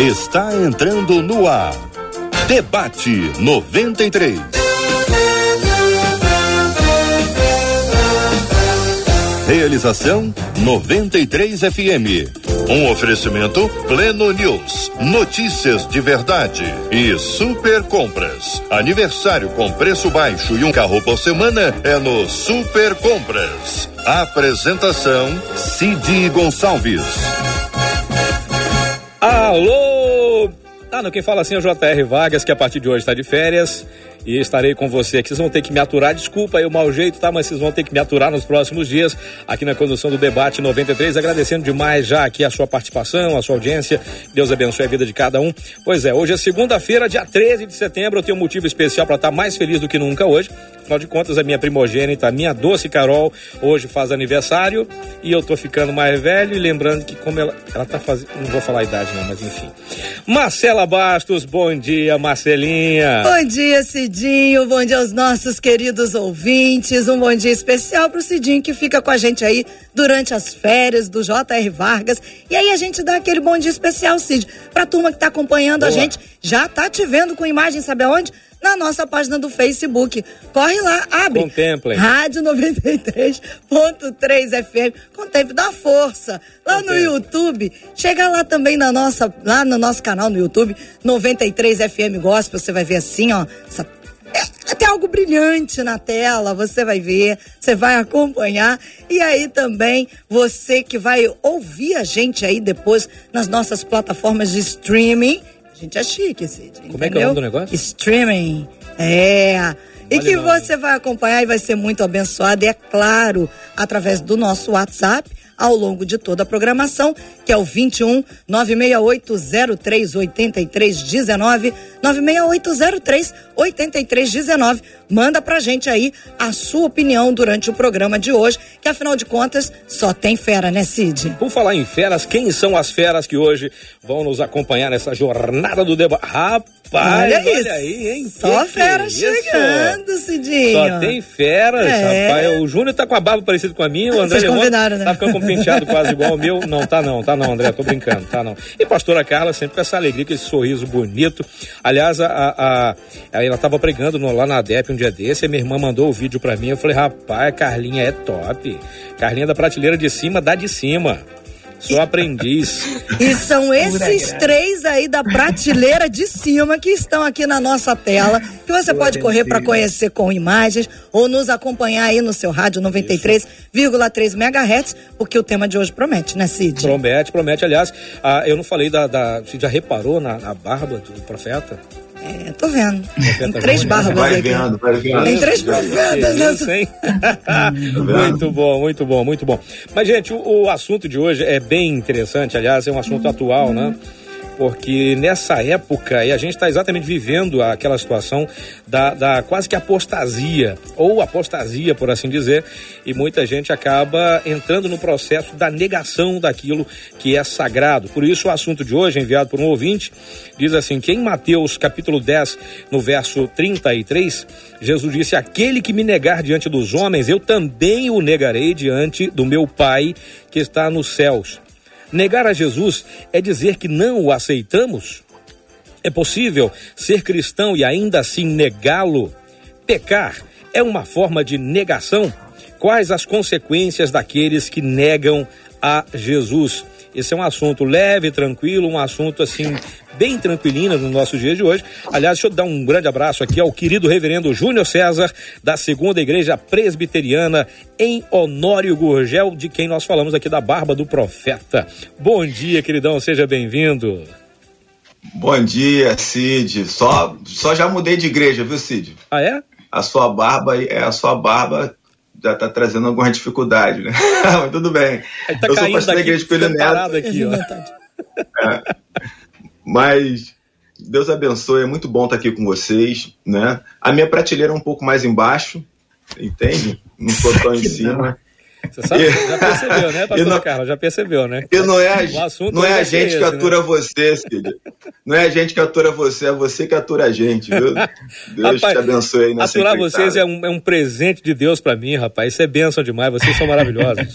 está entrando no ar. Debate 93. Realização 93 FM. Um oferecimento Pleno News. Notícias de verdade e Super Compras. Aniversário com preço baixo e um carro por semana é no Super Compras. Apresentação Cid Gonçalves. Alô! Quem fala assim é o JR Vargas, que a partir de hoje está de férias e estarei com você aqui. Vocês vão ter que me aturar, desculpa aí o mau jeito, tá? Mas vocês vão ter que me aturar nos próximos dias aqui na condução do debate 93. Agradecendo demais já aqui a sua participação, a sua audiência. Deus abençoe a vida de cada um. Pois é, hoje é segunda-feira, dia 13 de setembro. Eu tenho um motivo especial para estar mais feliz do que nunca hoje. Afinal de contas, a minha primogênita, a minha doce Carol, hoje faz aniversário e eu tô ficando mais velho e lembrando que como ela, ela tá fazendo, não vou falar a idade não, mas enfim. Marcela Bastos, bom dia, Marcelinha. Bom dia, Cidinho, bom dia aos nossos queridos ouvintes, um bom dia especial pro Cidinho que fica com a gente aí durante as férias do J.R. Vargas. E aí a gente dá aquele bom dia especial, Cid, pra turma que tá acompanhando Boa. a gente, já tá te vendo com imagem, sabe aonde? na nossa página do Facebook. Corre lá, abre. Contemplem. Rádio 93.3 FM. Contemple, dá força. Lá Contemple. no YouTube. Chega lá também na nossa, lá no nosso canal no YouTube, 93 FM Gospel. Você vai ver assim, ó. Essa é, tem algo brilhante na tela, você vai ver, você vai acompanhar. E aí também, você que vai ouvir a gente aí depois nas nossas plataformas de streaming gente é chique, Cid. Como entendeu? é que é o nome do negócio? Streaming. É. E que você vai acompanhar e vai ser muito abençoado, e é claro, através do nosso WhatsApp, ao longo de toda a programação, que é o 21 96803 8319 96803 8319. Manda pra gente aí a sua opinião durante o programa de hoje, que afinal de contas só tem fera, né, Cid? Por falar em feras, quem são as feras que hoje vão nos acompanhar nessa jornada do debate? Rapaz, olha, olha aí, hein? Só que fera que é chegando, Cidinho. Só tem feras, é. rapaz. O Júnior tá com a barba parecida com a minha, o André Vocês combinaram, né? tá ficando com penteado quase igual ao meu. Não, tá não, tá não, André, tô brincando, tá não. E pastora Carla sempre com essa alegria, com esse sorriso bonito. Aliás, a, a, a ela tava pregando no, lá na ADEP um dia desse, e minha irmã mandou o vídeo pra mim, eu falei, rapaz, Carlinha é top. Carlinha da prateleira de cima, dá de cima. Sou aprendiz. E são esses três aí da prateleira de cima que estão aqui na nossa tela, que você pode correr para conhecer com imagens ou nos acompanhar aí no seu rádio 93,3 MHz, porque o tema de hoje promete, né, Cid? Promete, promete. Aliás, ah, eu não falei da, da. Você já reparou na, na barba do profeta? É, tô vendo. Tem três barbas vai aqui. Vendo, vai vendo. Tem três profetas nessa. muito bom, muito bom, muito bom. Mas, gente, o, o, assunto de hoje é bem interessante, aliás, é um assunto hum. atual, né? Porque nessa época, e a gente está exatamente vivendo aquela situação da, da, quase que apostasia, ou apostasia, por assim dizer, e muita gente acaba entrando no processo da negação daquilo que é sagrado. Por isso, o assunto de hoje, enviado por um ouvinte, diz assim: que em Mateus capítulo 10, no verso 33, Jesus disse: Aquele que me negar diante dos homens, eu também o negarei diante do meu Pai que está nos céus. Negar a Jesus é dizer que não o aceitamos? É possível ser cristão e ainda assim negá-lo? Pecar é uma forma de negação? Quais as consequências daqueles que negam a Jesus? Esse é um assunto leve, tranquilo, um assunto assim, bem tranquilinho no nosso dia de hoje. Aliás, deixa eu dar um grande abraço aqui ao querido reverendo Júnior César, da Segunda Igreja Presbiteriana em Honório Gurgel, de quem nós falamos aqui da Barba do Profeta. Bom dia, queridão, seja bem-vindo. Bom dia, Cid. Só, só já mudei de igreja, viu, Cid? Ah, é? A sua barba, é a sua barba já está trazendo alguma dificuldade, né? Mas tudo bem. Tá eu sou pastor da igreja Espelho Neto. Aqui, ó. É. Mas Deus abençoe, é muito bom estar aqui com vocês, né? A minha prateleira é um pouco mais embaixo, entende? Não estou tão em cima. Você sabe, já percebeu, né, pastor não, Carla? Já percebeu, né? E não é a, não é a gente que atura né? você, filho. Não é a gente que atura você, é você que atura a gente, viu? Deus rapaz, te abençoe aí nessa Aturar vocês é um, é um presente de Deus para mim, rapaz. Isso é bênção demais, vocês são maravilhosos.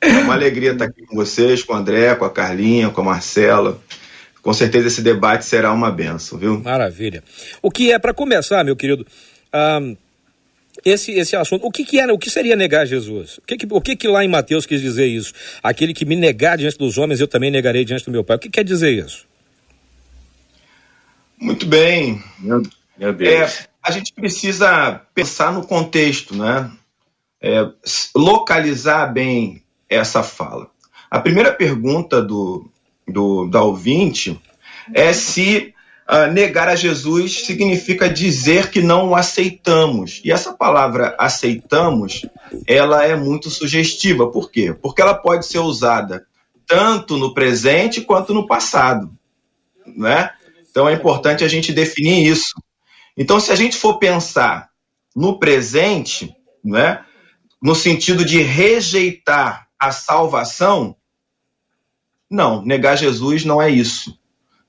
É uma alegria estar aqui com vocês, com o André, com a Carlinha, com a Marcela. com certeza esse debate será uma benção, viu? Maravilha. O que é, para começar, meu querido, um, esse, esse assunto, o que, que era, o que seria negar Jesus? O que, que, o que, que lá em Mateus quis dizer isso? Aquele que me negar diante dos homens, eu também negarei diante do meu Pai. O que quer dizer isso? Muito bem. Meu, meu Deus. É, a gente precisa pensar no contexto, né? É, localizar bem essa fala. A primeira pergunta do, do, da ouvinte é se uh, negar a Jesus significa dizer que não o aceitamos. E essa palavra aceitamos, ela é muito sugestiva. Por quê? Porque ela pode ser usada tanto no presente quanto no passado. Né? Então é importante a gente definir isso. Então, se a gente for pensar no presente, né, no sentido de rejeitar a salvação, não, negar Jesus não é isso.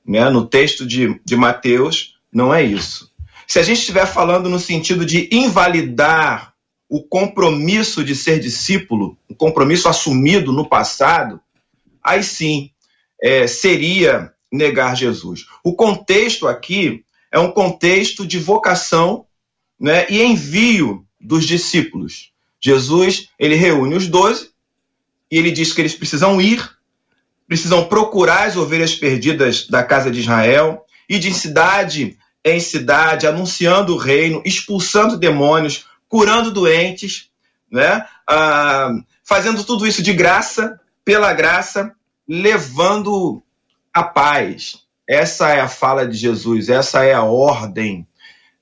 Né? No texto de, de Mateus, não é isso. Se a gente estiver falando no sentido de invalidar o compromisso de ser discípulo, o compromisso assumido no passado, aí sim é, seria negar Jesus. O contexto aqui é um contexto de vocação né, e envio dos discípulos. Jesus ele reúne os doze e ele diz que eles precisam ir precisam procurar as ovelhas perdidas da casa de Israel, e de cidade em cidade, anunciando o reino, expulsando demônios, curando doentes, né? Ah, fazendo tudo isso de graça, pela graça, levando a paz. Essa é a fala de Jesus, essa é a ordem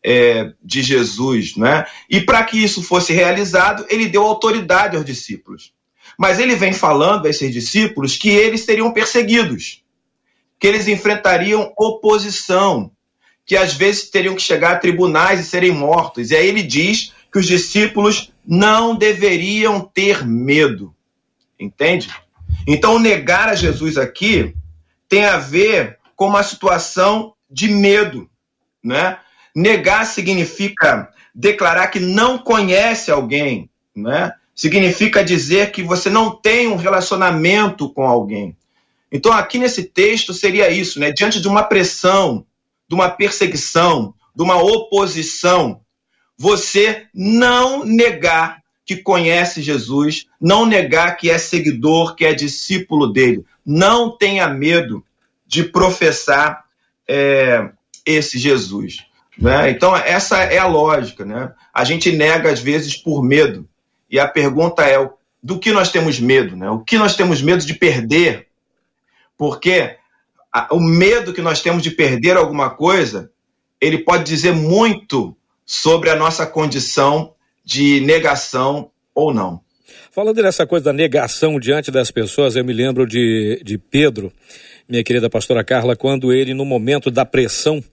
é, de Jesus. Né? E para que isso fosse realizado, ele deu autoridade aos discípulos. Mas ele vem falando a esses discípulos que eles seriam perseguidos, que eles enfrentariam oposição, que às vezes teriam que chegar a tribunais e serem mortos. E aí ele diz que os discípulos não deveriam ter medo. Entende? Então, negar a Jesus aqui tem a ver com uma situação de medo, né? Negar significa declarar que não conhece alguém, né? Significa dizer que você não tem um relacionamento com alguém. Então, aqui nesse texto seria isso, né? Diante de uma pressão, de uma perseguição, de uma oposição, você não negar que conhece Jesus, não negar que é seguidor, que é discípulo dele. Não tenha medo de professar é, esse Jesus. Né? Então, essa é a lógica. Né? A gente nega, às vezes, por medo. E a pergunta é: do que nós temos medo? Né? O que nós temos medo de perder? Porque o medo que nós temos de perder alguma coisa, ele pode dizer muito sobre a nossa condição de negação ou não. Falando dessa coisa da negação diante das pessoas, eu me lembro de, de Pedro, minha querida pastora Carla, quando ele, no momento da pressão,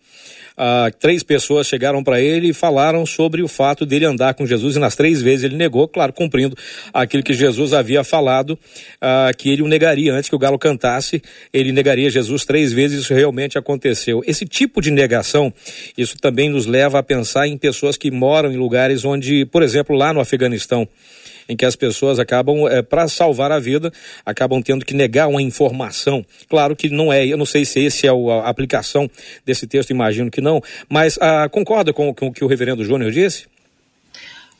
ah, três pessoas chegaram para ele e falaram sobre o fato dele andar com Jesus e nas três vezes ele negou, claro, cumprindo aquilo que Jesus havia falado, ah, que ele o negaria antes que o galo cantasse, ele negaria Jesus três vezes, isso realmente aconteceu. Esse tipo de negação, isso também nos leva a pensar em pessoas que moram em lugares onde, por exemplo, lá no Afeganistão, em que as pessoas acabam, é, para salvar a vida, acabam tendo que negar uma informação. Claro que não é, eu não sei se esse é a aplicação desse texto, imagino que não, mas ah, concorda com, com o que o reverendo Júnior disse?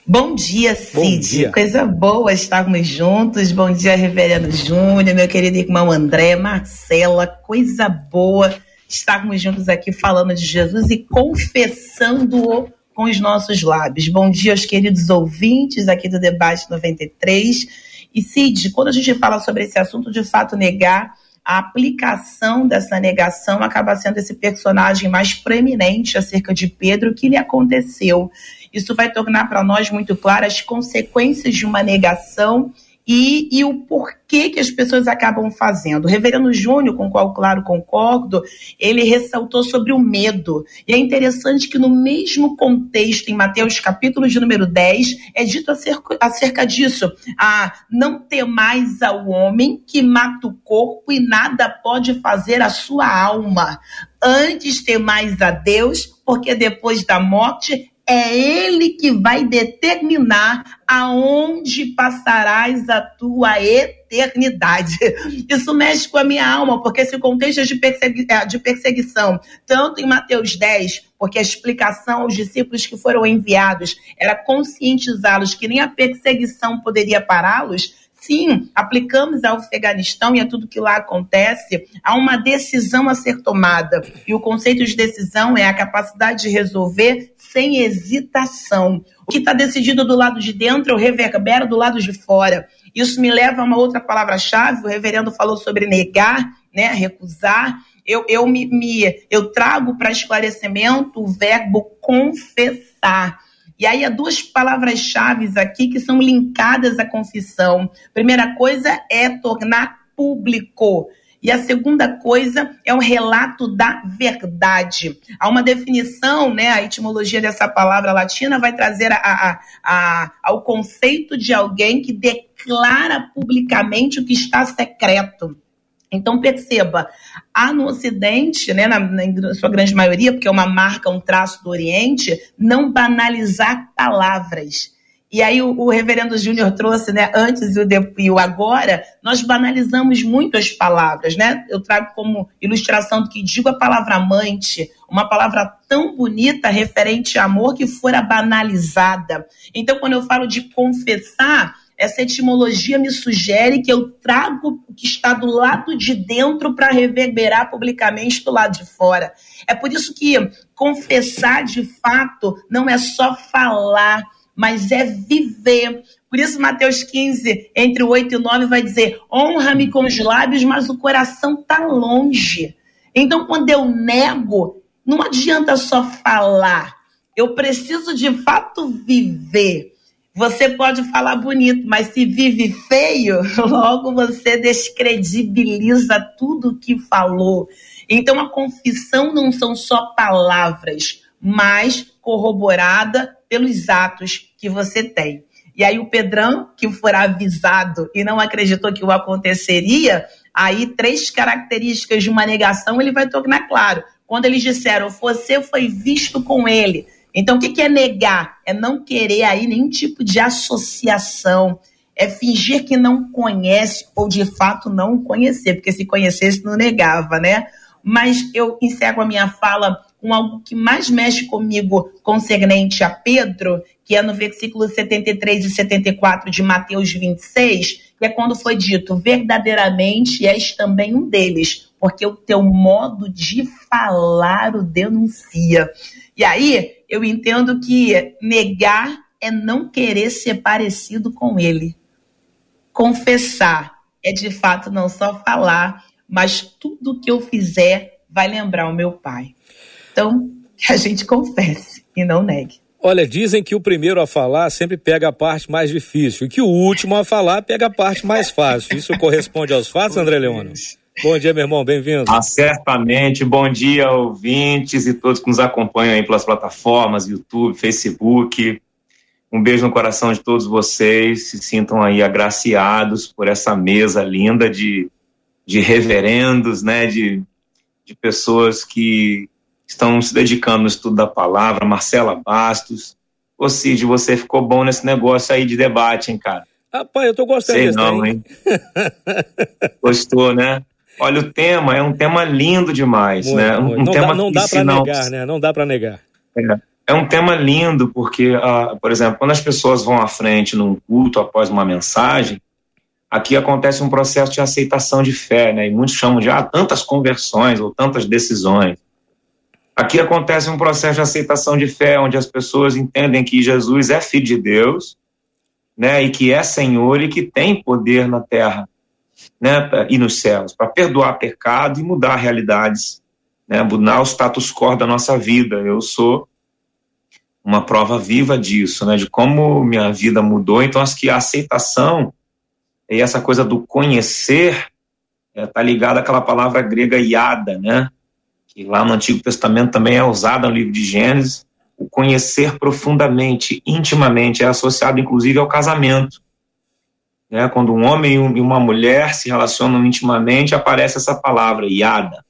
Bom dia, Cid. Bom dia. Coisa boa estarmos juntos. Bom dia, Reverendo Júnior, meu querido irmão André, Marcela. Coisa boa estarmos juntos aqui falando de Jesus e confessando-o com os nossos lábios. Bom dia aos queridos ouvintes aqui do Debate 93. E Cid, quando a gente fala sobre esse assunto, de fato, negar, a aplicação dessa negação acaba sendo esse personagem mais preeminente acerca de Pedro, o que lhe aconteceu. Isso vai tornar para nós muito claras as consequências de uma negação e, e o porquê que as pessoas acabam fazendo. O reverendo Júnior, com o qual, claro, concordo, ele ressaltou sobre o medo. E é interessante que no mesmo contexto, em Mateus capítulo de número 10, é dito acerca, acerca disso. Ah, não temais ao homem que mata o corpo e nada pode fazer a sua alma. Antes temais a Deus, porque depois da morte é Ele que vai determinar aonde passarás a tua eternidade. Isso mexe com a minha alma, porque esse contexto de, persegui é, de perseguição, tanto em Mateus 10, porque a explicação aos discípulos que foram enviados era conscientizá-los que nem a perseguição poderia pará-los, sim, aplicamos ao Afeganistão e a tudo que lá acontece, há uma decisão a ser tomada. E o conceito de decisão é a capacidade de resolver sem hesitação. O que está decidido do lado de dentro, eu reverbero do lado de fora. Isso me leva a uma outra palavra-chave, o reverendo falou sobre negar, né, recusar. Eu, eu, me, me eu trago para esclarecimento o verbo confessar. E aí há duas palavras-chave aqui que são linkadas à confissão. Primeira coisa é tornar público. E a segunda coisa é o relato da verdade. Há uma definição, né? A etimologia dessa palavra latina vai trazer a, a, a, ao conceito de alguém que declara publicamente o que está secreto. Então perceba, há no Ocidente, né, na, na, sua grande maioria, porque é uma marca, um traço do Oriente, não banalizar palavras. E aí o, o reverendo Júnior trouxe, né, antes e o, de, e o agora, nós banalizamos muito as palavras, né? Eu trago como ilustração do que digo a palavra amante, uma palavra tão bonita referente a amor que fora banalizada. Então, quando eu falo de confessar, essa etimologia me sugere que eu trago o que está do lado de dentro para reverberar publicamente do lado de fora. É por isso que confessar de fato não é só falar, mas é viver. Por isso, Mateus 15, entre o 8 e o 9, vai dizer: honra-me com os lábios, mas o coração está longe. Então, quando eu nego, não adianta só falar. Eu preciso de fato viver. Você pode falar bonito, mas se vive feio, logo você descredibiliza tudo que falou. Então a confissão não são só palavras, mas corroborada pelos atos que você tem. E aí o Pedrão, que for avisado e não acreditou que o aconteceria, aí três características de uma negação ele vai tornar claro. Quando eles disseram, você foi visto com ele, então, o que é negar? É não querer aí nenhum tipo de associação. É fingir que não conhece ou de fato não conhecer, porque se conhecesse não negava, né? Mas eu encerro a minha fala com algo que mais mexe comigo concernente a Pedro, que é no versículo 73 e 74 de Mateus 26, que é quando foi dito: verdadeiramente és também um deles, porque o teu modo de falar o denuncia. E aí, eu entendo que negar é não querer ser parecido com ele. Confessar é de fato não só falar, mas tudo que eu fizer vai lembrar o meu pai. Então, que a gente confesse e não negue. Olha, dizem que o primeiro a falar sempre pega a parte mais difícil e que o último a falar pega a parte mais fácil. Isso corresponde aos fatos, André Leônio? Bom dia, meu irmão, bem-vindo. Ah, certamente. Bom dia, ouvintes e todos que nos acompanham aí pelas plataformas, YouTube, Facebook. Um beijo no coração de todos vocês. Se sintam aí agraciados por essa mesa linda de, de reverendos, né? De, de pessoas que estão se dedicando no estudo da palavra. Marcela Bastos. Ô Cid, você ficou bom nesse negócio aí de debate, hein, cara? Rapaz, eu tô gostando Sei não, hein? Gostou, né? Olha, o tema é um tema lindo demais, muito, né? Um não tema dá, não dá para negar, né? Não dá para negar. É, é, um tema lindo porque, uh, por exemplo, quando as pessoas vão à frente num culto após uma mensagem, aqui acontece um processo de aceitação de fé, né? E muitos chamam de ah, tantas conversões ou tantas decisões. Aqui acontece um processo de aceitação de fé, onde as pessoas entendem que Jesus é filho de Deus, né? E que é Senhor e que tem poder na terra né, e nos céus, para perdoar pecado e mudar realidades, né, mudar o status quo da nossa vida. Eu sou uma prova viva disso, né, de como minha vida mudou. Então, acho que a aceitação e essa coisa do conhecer está é, tá ligada àquela palavra grega iada, né, que lá no Antigo Testamento também é usada no livro de Gênesis. O conhecer profundamente, intimamente, é associado inclusive ao casamento. Né? Quando um homem e uma mulher se relacionam intimamente, aparece essa palavra, iada.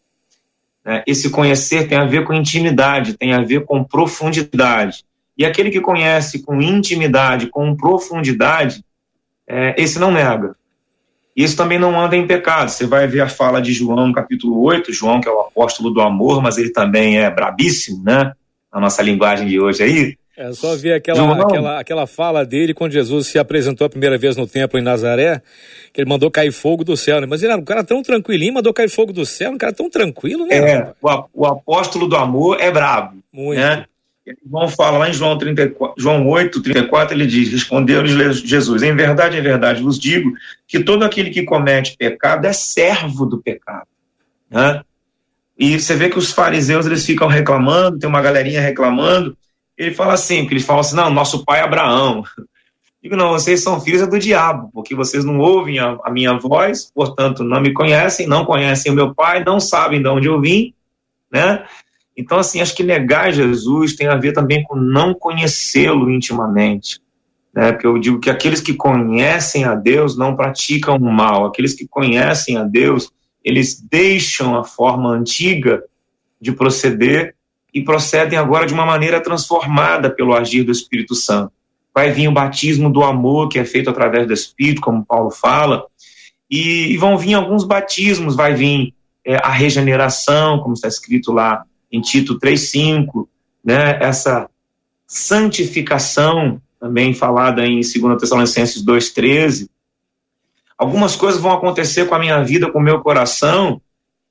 Né? Esse conhecer tem a ver com intimidade, tem a ver com profundidade. E aquele que conhece com intimidade, com profundidade, é, esse não nega. Isso também não anda em pecado. Você vai ver a fala de João, capítulo 8, João, que é o apóstolo do amor, mas ele também é brabíssimo, né? Na nossa linguagem de hoje aí. É só ver aquela, aquela, aquela fala dele quando Jesus se apresentou a primeira vez no templo em Nazaré, que ele mandou cair fogo do céu, né? Mas ele era um cara tão tranquilinho, mandou cair fogo do céu, um cara tão tranquilo, né? É, o, o apóstolo do amor é brabo. Muito. Né? João fala lá em João, 34, João 8, 34, ele diz: Respondeu-lhes Jesus, em verdade, em verdade, vos digo que todo aquele que comete pecado é servo do pecado. Né? E você vê que os fariseus eles ficam reclamando, tem uma galerinha reclamando. Ele fala assim: que eles falam assim, não, nosso pai é Abraão. Digo, não, vocês são filhos do diabo, porque vocês não ouvem a, a minha voz, portanto, não me conhecem, não conhecem o meu pai, não sabem de onde eu vim, né? Então, assim, acho que negar Jesus tem a ver também com não conhecê-lo intimamente. Né? Porque eu digo que aqueles que conhecem a Deus não praticam o mal, aqueles que conhecem a Deus, eles deixam a forma antiga de proceder e procedem agora de uma maneira transformada pelo agir do Espírito Santo. Vai vir o batismo do amor, que é feito através do Espírito, como Paulo fala, e, vão vir alguns batismos, vai vir é, a regeneração, como está escrito lá em Tito 3,5, né, essa santificação, também falada em 2 Tessalonicenses 2,13. Algumas coisas vão acontecer com a minha vida, com o meu coração,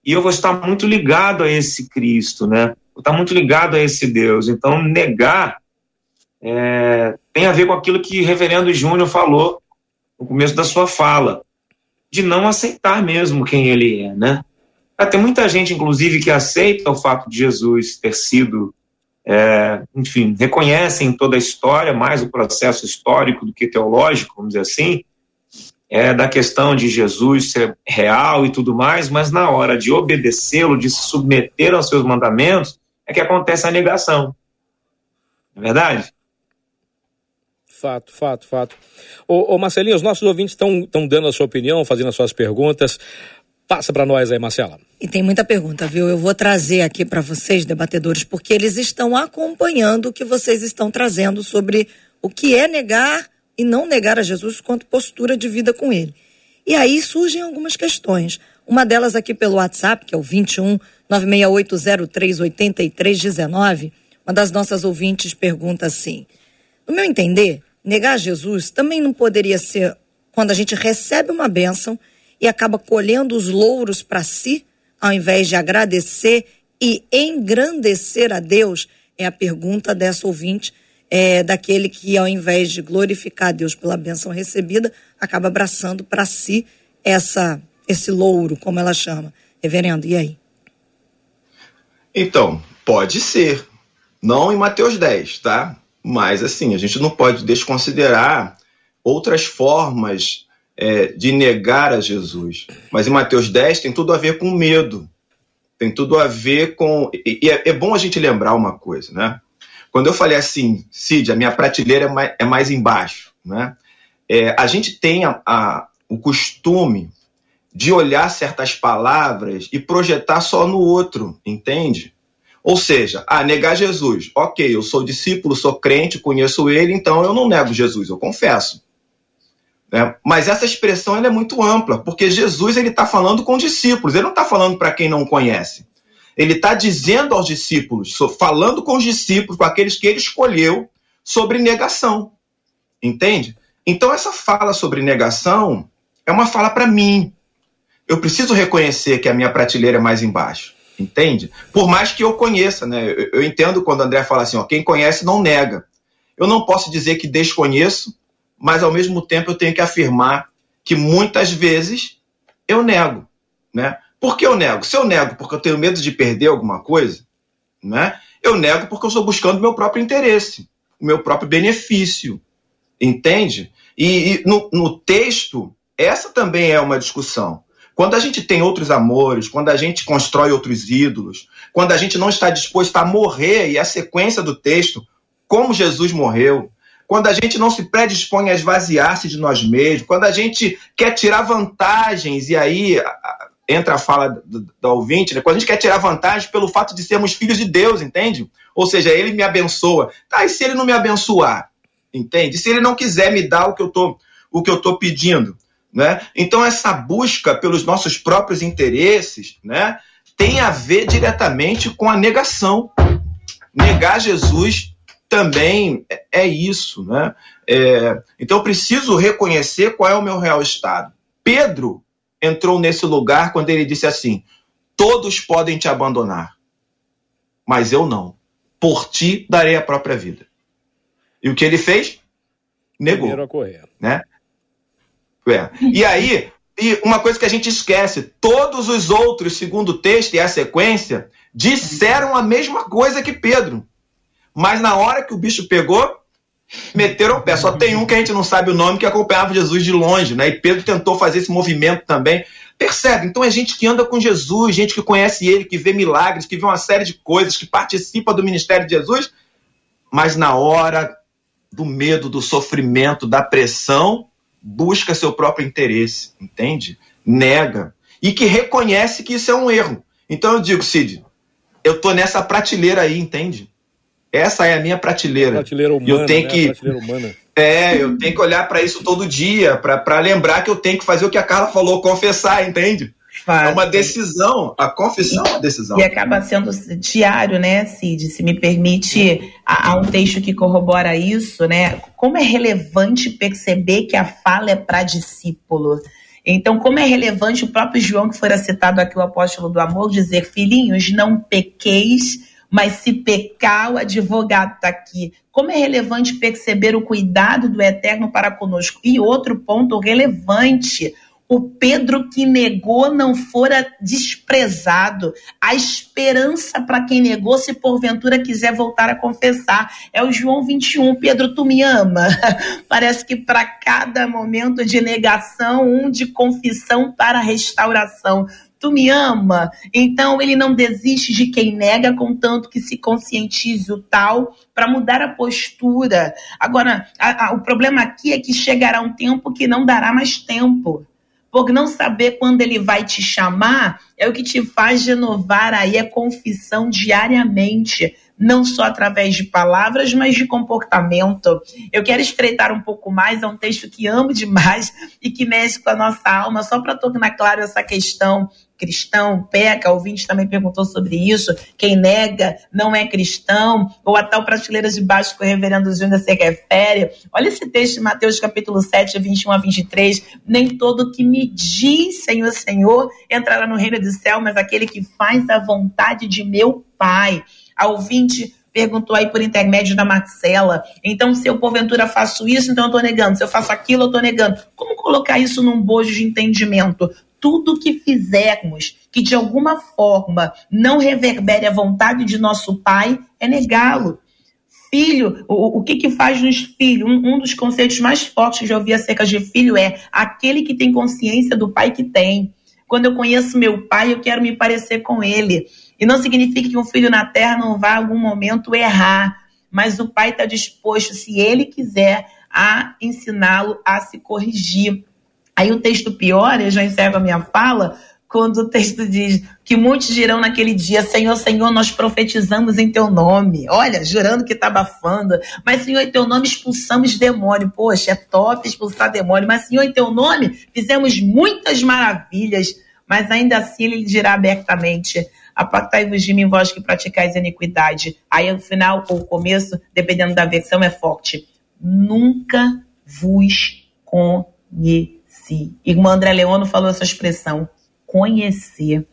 e eu vou estar muito ligado a esse Cristo, né? Estar muito ligado a esse Deus. Então, negar é, tem a ver com aquilo que o reverendo Júnior falou no começo da sua fala, de não aceitar mesmo quem ele é, né? Tem muita gente, inclusive, que aceita o fato de Jesus ter sido, é, enfim, reconhecem toda a história, mais o processo histórico do que teológico, vamos dizer assim, é, da questão de Jesus ser real e tudo mais, mas na hora de obedecê-lo, de se submeter aos seus mandamentos, é que acontece a negação. Não é verdade? Fato, fato, fato. Ô, ô Marcelinho, os nossos ouvintes estão dando a sua opinião, fazendo as suas perguntas. Passa para nós aí, Marcela. E tem muita pergunta, viu? Eu vou trazer aqui para vocês, debatedores, porque eles estão acompanhando o que vocês estão trazendo sobre o que é negar e não negar a Jesus quanto postura de vida com ele. E aí surgem algumas questões. Uma delas aqui pelo WhatsApp, que é o 21 968038319. Uma das nossas ouvintes pergunta assim: No meu entender, negar Jesus também não poderia ser quando a gente recebe uma bênção e acaba colhendo os louros para si, ao invés de agradecer e engrandecer a Deus? É a pergunta dessa ouvinte, é, daquele que, ao invés de glorificar a Deus pela bênção recebida, acaba abraçando para si essa, esse louro, como ela chama. Reverendo, e aí? Então, pode ser. Não em Mateus 10, tá? Mas, assim, a gente não pode desconsiderar outras formas é, de negar a Jesus. Mas em Mateus 10 tem tudo a ver com medo. Tem tudo a ver com. E é, é bom a gente lembrar uma coisa, né? Quando eu falei assim, Cid, a minha prateleira é mais, é mais embaixo, né? É, a gente tem a, a, o costume de olhar certas palavras e projetar só no outro, entende? Ou seja, ah, negar Jesus. Ok, eu sou discípulo, sou crente, conheço ele, então eu não nego Jesus, eu confesso. Né? Mas essa expressão é muito ampla, porque Jesus ele está falando com discípulos, ele não está falando para quem não conhece. Ele está dizendo aos discípulos, falando com os discípulos, com aqueles que ele escolheu, sobre negação. Entende? Então, essa fala sobre negação é uma fala para mim. Eu preciso reconhecer que a minha prateleira é mais embaixo. Entende? Por mais que eu conheça, né? Eu, eu entendo quando o André fala assim: ó, quem conhece não nega. Eu não posso dizer que desconheço mas ao mesmo tempo eu tenho que afirmar que muitas vezes eu nego, né? Por que eu nego? Se eu nego porque eu tenho medo de perder alguma coisa, né? Eu nego porque eu estou buscando o meu próprio interesse, o meu próprio benefício, entende? E, e no, no texto, essa também é uma discussão. Quando a gente tem outros amores, quando a gente constrói outros ídolos, quando a gente não está disposto a morrer, e a sequência do texto, como Jesus morreu, quando a gente não se predispõe a esvaziar-se de nós mesmos, quando a gente quer tirar vantagens, e aí entra a fala da ouvinte, né? quando a gente quer tirar vantagem pelo fato de sermos filhos de Deus, entende? Ou seja, ele me abençoa. Tá, e se ele não me abençoar? Entende? Se ele não quiser me dar o que eu tô, o que eu tô pedindo, né? Então essa busca pelos nossos próprios interesses, né, tem a ver diretamente com a negação. Negar Jesus também é, é isso, né? É, então eu preciso reconhecer qual é o meu real estado. Pedro entrou nesse lugar quando ele disse assim: Todos podem te abandonar, mas eu não. Por ti darei a própria vida. E o que ele fez? Negou. Primeiro a correr. Né? É. E aí, e uma coisa que a gente esquece: todos os outros, segundo o texto e a sequência, disseram a mesma coisa que Pedro. Mas na hora que o bicho pegou, meteram o pé. Só tem um que a gente não sabe o nome que acompanhava Jesus de longe, né? E Pedro tentou fazer esse movimento também. Percebe? Então é gente que anda com Jesus, gente que conhece ele, que vê milagres, que vê uma série de coisas, que participa do ministério de Jesus, mas na hora do medo, do sofrimento, da pressão, busca seu próprio interesse, entende? Nega. E que reconhece que isso é um erro. Então eu digo, Cid, eu tô nessa prateleira aí, entende? Essa é a minha prateleira. Prateleira humana, eu tenho né? que prateleira humana. É, eu tenho que olhar para isso todo dia, para lembrar que eu tenho que fazer o que a Carla falou, confessar, entende? É uma decisão, a confissão é uma decisão. E acaba sendo diário, né, Cid? Se me permite, há um texto que corrobora isso, né? Como é relevante perceber que a fala é para discípulo. Então, como é relevante o próprio João, que fora citado aqui, o apóstolo do amor, dizer: Filhinhos, não pequeis mas se pecar, o advogado está aqui. Como é relevante perceber o cuidado do Eterno para conosco? E outro ponto relevante, o Pedro que negou não fora desprezado. A esperança para quem negou, se porventura quiser voltar a confessar. É o João 21. Pedro, tu me ama? Parece que para cada momento de negação, um de confissão para restauração tu me ama. Então ele não desiste de quem nega, contanto que se conscientize o tal para mudar a postura. Agora, a, a, o problema aqui é que chegará um tempo que não dará mais tempo. Por não saber quando ele vai te chamar, é o que te faz renovar aí a confissão diariamente não só através de palavras, mas de comportamento. Eu quero estreitar um pouco mais, é um texto que amo demais e que mexe com a nossa alma, só para tornar claro essa questão cristão peca, ouvinte também perguntou sobre isso, quem nega não é cristão, ou a tal prateleira de baixo que o reverendo Júnior se refere. Olha esse texto de Mateus capítulo 7, 21 a 23, nem todo que me diz Senhor, Senhor, entrará no reino do céu, mas aquele que faz a vontade de meu Pai. A ouvinte perguntou aí por intermédio da Marcela. Então, se eu porventura faço isso, então eu estou negando. Se eu faço aquilo, eu estou negando. Como colocar isso num bojo de entendimento? tudo que fizermos que de alguma forma não reverbere a vontade de nosso Pai é negá-lo. Filho, o, o que, que faz nos filhos? Um, um dos conceitos mais fortes que já ouvi acerca de filho é aquele que tem consciência do pai que tem. Quando eu conheço meu pai, eu quero me parecer com ele. E não significa que um filho na terra não vá em algum momento errar, mas o pai está disposto, se ele quiser, a ensiná-lo a se corrigir. Aí o texto piora, eu já encerro a minha fala, quando o texto diz que muitos dirão naquele dia: Senhor, Senhor, nós profetizamos em teu nome. Olha, jurando que está abafando. Mas, Senhor, em teu nome expulsamos demônio. Poxa, é top expulsar demônio. Mas, Senhor, em teu nome fizemos muitas maravilhas. Mas ainda assim ele dirá abertamente: Apartai-vos de mim, vós que praticais iniquidade. Aí, no final, ou o começo, dependendo da versão, é forte. Nunca vos conheci. Irmã André Leono falou essa expressão, conhecer.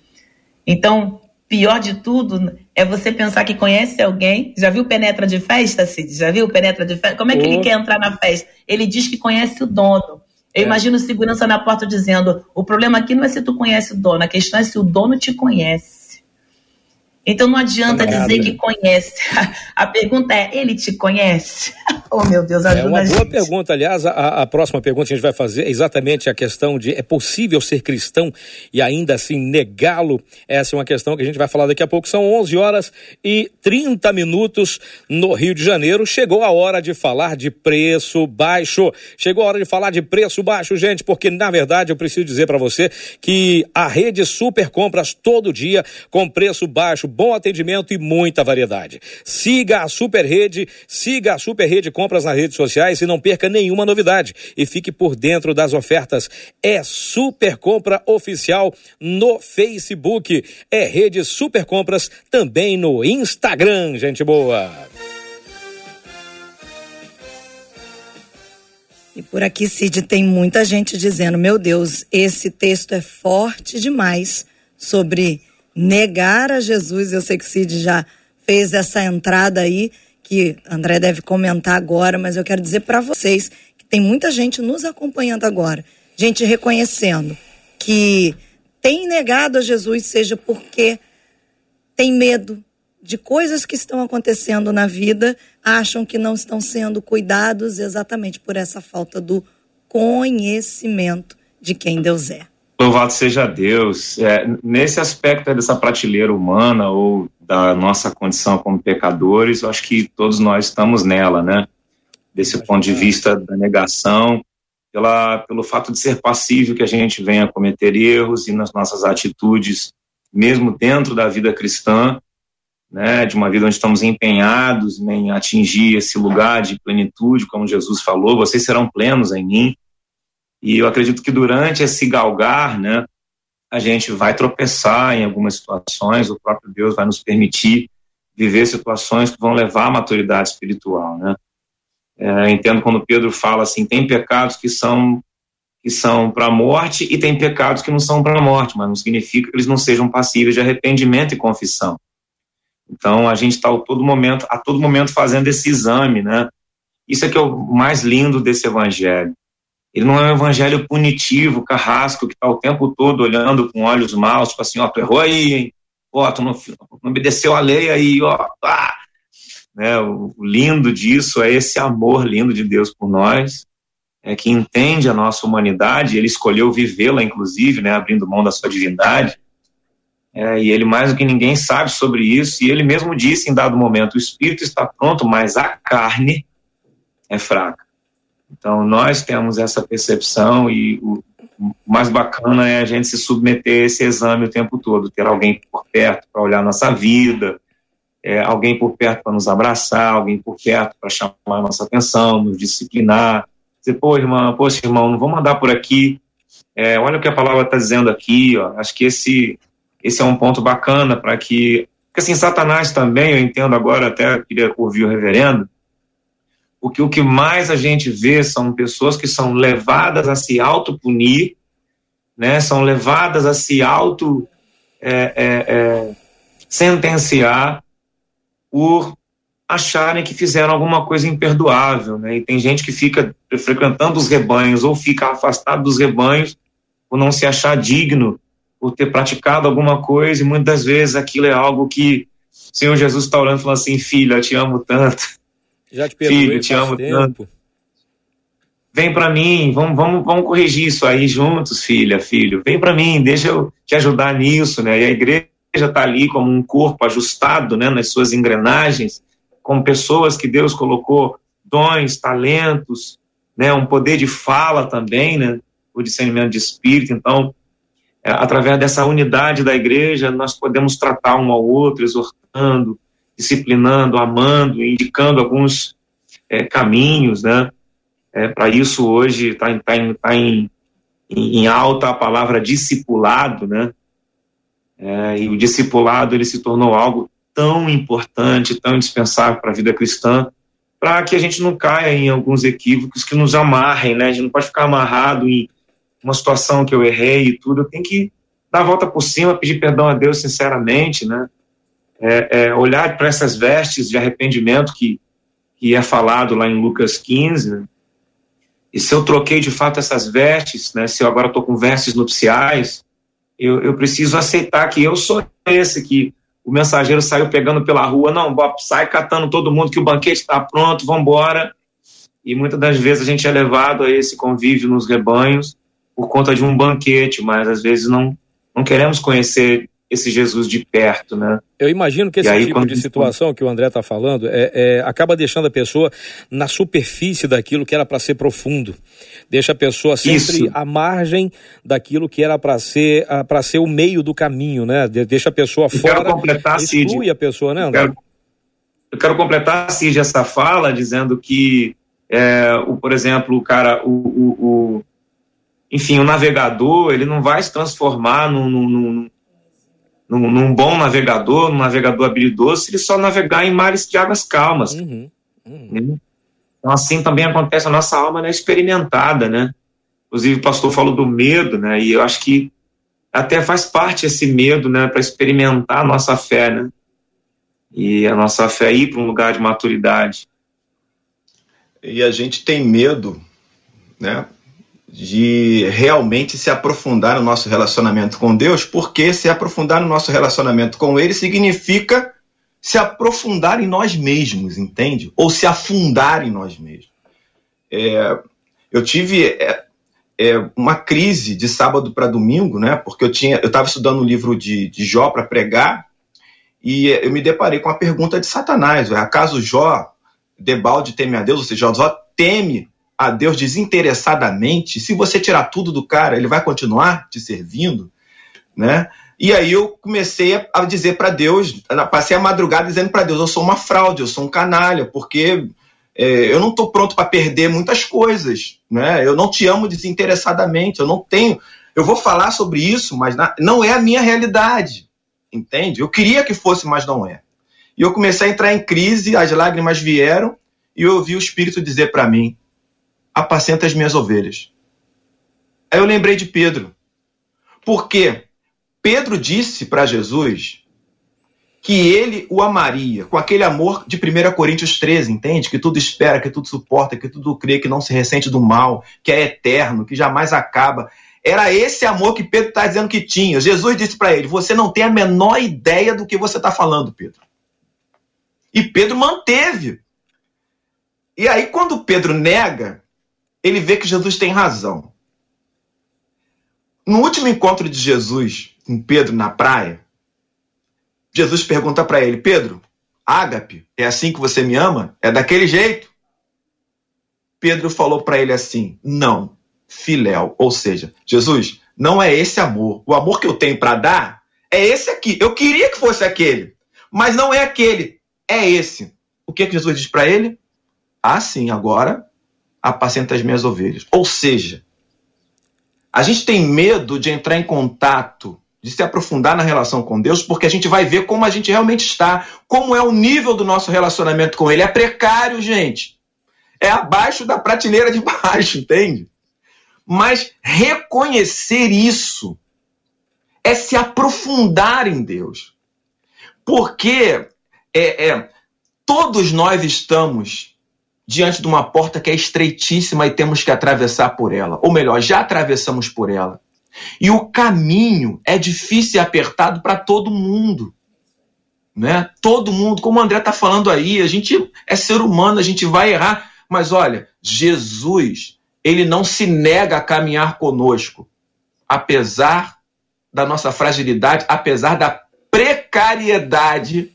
Então, pior de tudo é você pensar que conhece alguém. Já viu penetra de festa, Cid? Já viu penetra de festa? Como é que ele quer entrar na festa? Ele diz que conhece o dono. Eu é. imagino segurança na porta dizendo: o problema aqui não é se tu conhece o dono, a questão é se o dono te conhece. Então não adianta dizer que conhece. A pergunta é: ele te conhece? Oh, meu Deus, ajuda É uma boa pergunta. Aliás, a, a, próxima pergunta que a gente vai fazer é exatamente a questão de: é possível ser cristão e ainda assim negá-lo? Essa é uma questão que a gente vai falar daqui a pouco. São 11 horas e 30 minutos no Rio de Janeiro. Chegou a hora de falar de preço baixo. Chegou a hora de falar de preço baixo, gente, porque na verdade eu preciso dizer para você que a rede Super Compras todo dia com preço baixo bom atendimento e muita variedade. Siga a Super Rede, siga a Super Rede Compras nas redes sociais e não perca nenhuma novidade. E fique por dentro das ofertas. É Super Compra Oficial no Facebook. É Rede Super Compras também no Instagram, gente boa. E por aqui, Cid, tem muita gente dizendo: meu Deus, esse texto é forte demais sobre negar a Jesus. Eu sei que Cid já fez essa entrada aí, que André deve comentar agora, mas eu quero dizer para vocês que tem muita gente nos acompanhando agora, gente reconhecendo que tem negado a Jesus, seja porque tem medo de coisas que estão acontecendo na vida, acham que não estão sendo cuidados exatamente por essa falta do conhecimento de quem Deus é. Louvado seja Deus. É, nesse aspecto dessa prateleira humana ou da nossa condição como pecadores, eu acho que todos nós estamos nela, né? Desse ponto de vista da negação, pela, pelo fato de ser passível que a gente venha cometer erros e nas nossas atitudes, mesmo dentro da vida cristã, né, de uma vida onde estamos empenhados em atingir esse lugar de plenitude, como Jesus falou, vocês serão plenos em mim. E eu acredito que durante esse galgar, né, a gente vai tropeçar em algumas situações, o próprio Deus vai nos permitir viver situações que vão levar à maturidade espiritual, né? É, entendo quando Pedro fala assim, tem pecados que são que são para a morte e tem pecados que não são para a morte, mas não significa que eles não sejam passíveis de arrependimento e confissão. Então a gente está a todo momento, a todo momento fazendo esse exame, né? Isso é que é o mais lindo desse evangelho. Ele não é um evangelho punitivo, carrasco, que está o tempo todo olhando com olhos maus, tipo assim, ó, tu errou aí, hein? Ó, tu não, não obedeceu a lei aí, ó. Ah! Né, o lindo disso é esse amor lindo de Deus por nós, é que entende a nossa humanidade, ele escolheu vivê-la, inclusive, né, abrindo mão da sua divindade, é, e ele mais do que ninguém sabe sobre isso, e ele mesmo disse em dado momento: o espírito está pronto, mas a carne é fraca. Então, nós temos essa percepção, e o mais bacana é a gente se submeter a esse exame o tempo todo, ter alguém por perto para olhar nossa vida, é, alguém por perto para nos abraçar, alguém por perto para chamar nossa atenção, nos disciplinar, dizer, pô, irmão, poxa, irmão, não vamos andar por aqui, é, olha o que a palavra está dizendo aqui, ó, acho que esse esse é um ponto bacana para que. Porque assim, Satanás também, eu entendo agora, até queria ouvir o reverendo, porque o que mais a gente vê são pessoas que são levadas a se autopunir, né, são levadas a se auto é, é, é, sentenciar por acharem que fizeram alguma coisa imperdoável, né? E tem gente que fica frequentando os rebanhos ou fica afastado dos rebanhos por não se achar digno por ter praticado alguma coisa, e muitas vezes aquilo é algo que o Senhor Jesus está orando e falando assim: Filho, eu te amo tanto. Já te Filho, eu te amo tempo. tanto. Vem para mim, vamos, vamos, vamos corrigir isso aí juntos, filha, filho. Vem para mim, deixa eu te ajudar nisso, né? E a igreja está ali como um corpo ajustado, né, nas suas engrenagens, com pessoas que Deus colocou dons, talentos, né, um poder de fala também, né, o discernimento de espírito. Então, é, através dessa unidade da igreja, nós podemos tratar um ao outro, exortando, disciplinando, amando, indicando alguns é, caminhos, né? É, Para isso, hoje está tá em, tá em, em, alta a palavra discipulado, né? É, e o discipulado ele se tornou algo tão importante, tão indispensável para a vida cristã, para que a gente não caia em alguns equívocos que nos amarrem, né? A gente não pode ficar amarrado em uma situação que eu errei e tudo, eu tenho que dar a volta por cima, pedir perdão a Deus sinceramente, né? É, é, olhar para essas vestes de arrependimento que, que é falado lá em Lucas 15, né? e se eu troquei de fato essas vestes, né? se eu agora estou com vestes nupciais, eu, eu preciso aceitar que eu sou esse que o mensageiro saiu pegando pela rua, não, Bob, sai catando todo mundo que o banquete está pronto, vamos embora. E muitas das vezes a gente é levado a esse convívio nos rebanhos por conta de um banquete, mas às vezes não, não queremos conhecer esse Jesus de perto, né? Eu imagino que esse aí, tipo de situação que o André está falando é, é, acaba deixando a pessoa na superfície daquilo que era para ser profundo. Deixa a pessoa sempre Isso. à margem daquilo que era para ser para ser o meio do caminho, né? Deixa a pessoa eu fora, quero completar, exclui Cid. a pessoa, né, André? Eu quero, eu quero completar, Cid, essa fala dizendo que, é, o, por exemplo, o cara, o, o, o enfim, o navegador, ele não vai se transformar num, num, num, num, bom navegador, num navegador habilidoso, se ele só navegar em mares de águas calmas. Uhum, uhum. Né? Então, assim também acontece, a nossa alma é experimentada, né? Inclusive, o pastor falou do medo, né? E eu acho que até faz parte esse medo, né? Para experimentar a nossa fé, né? E a nossa fé ir para um lugar de maturidade. E a gente tem medo, né? De realmente se aprofundar no nosso relacionamento com Deus, porque se aprofundar no nosso relacionamento com Ele significa se aprofundar em nós mesmos, entende? Ou se afundar em nós mesmos. É, eu tive é, é, uma crise de sábado para domingo, né? Porque eu tinha, eu estava estudando o um livro de, de Jó para pregar e eu me deparei com a pergunta de Satanás: acaso Jó debalde teme a Deus? Ou seja, Jó teme a Deus desinteressadamente, se você tirar tudo do cara, ele vai continuar te servindo, né? E aí eu comecei a dizer para Deus, passei a madrugada dizendo para Deus, eu sou uma fraude, eu sou um canalha, porque é, eu não estou pronto para perder muitas coisas, né? Eu não te amo desinteressadamente, eu não tenho, eu vou falar sobre isso, mas na, não é a minha realidade, entende? Eu queria que fosse, mas não é. E eu comecei a entrar em crise, as lágrimas vieram e eu ouvi o Espírito dizer para mim: apacenta as minhas ovelhas. Aí eu lembrei de Pedro. Porque Pedro disse para Jesus que ele o amaria com aquele amor de 1 Coríntios 13, entende? Que tudo espera, que tudo suporta, que tudo crê, que não se ressente do mal, que é eterno, que jamais acaba. Era esse amor que Pedro está dizendo que tinha. Jesus disse para ele: Você não tem a menor ideia do que você está falando, Pedro. E Pedro manteve. E aí, quando Pedro nega, ele vê que Jesus tem razão. No último encontro de Jesus com Pedro na praia, Jesus pergunta para ele: Pedro, ágape, é assim que você me ama? É daquele jeito? Pedro falou para ele assim: Não, filéu. Ou seja, Jesus, não é esse amor. O amor que eu tenho para dar é esse aqui. Eu queria que fosse aquele, mas não é aquele, é esse. O que, que Jesus diz para ele? Ah, sim, agora apacenta as minhas ovelhas. Ou seja, a gente tem medo de entrar em contato, de se aprofundar na relação com Deus, porque a gente vai ver como a gente realmente está, como é o nível do nosso relacionamento com Ele. É precário, gente. É abaixo da prateleira de baixo, entende? Mas reconhecer isso é se aprofundar em Deus. Porque é, é, todos nós estamos diante de uma porta que é estreitíssima e temos que atravessar por ela. Ou melhor, já atravessamos por ela. E o caminho é difícil e apertado para todo mundo. Né? Todo mundo, como o André está falando aí, a gente é ser humano, a gente vai errar. Mas olha, Jesus, ele não se nega a caminhar conosco, apesar da nossa fragilidade, apesar da precariedade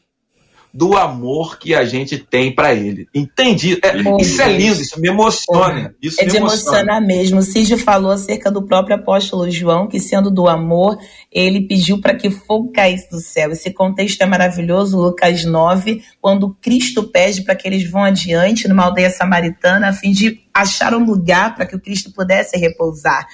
do amor que a gente tem para ele. Entendi. É, isso é lindo, isso me emociona. Isso é me de emociona. emocionar mesmo. O Cid falou acerca do próprio apóstolo João, que sendo do amor, ele pediu para que fogo caísse do céu. Esse contexto é maravilhoso, Lucas 9, quando Cristo pede para que eles vão adiante numa aldeia samaritana a fim de achar um lugar para que o Cristo pudesse repousar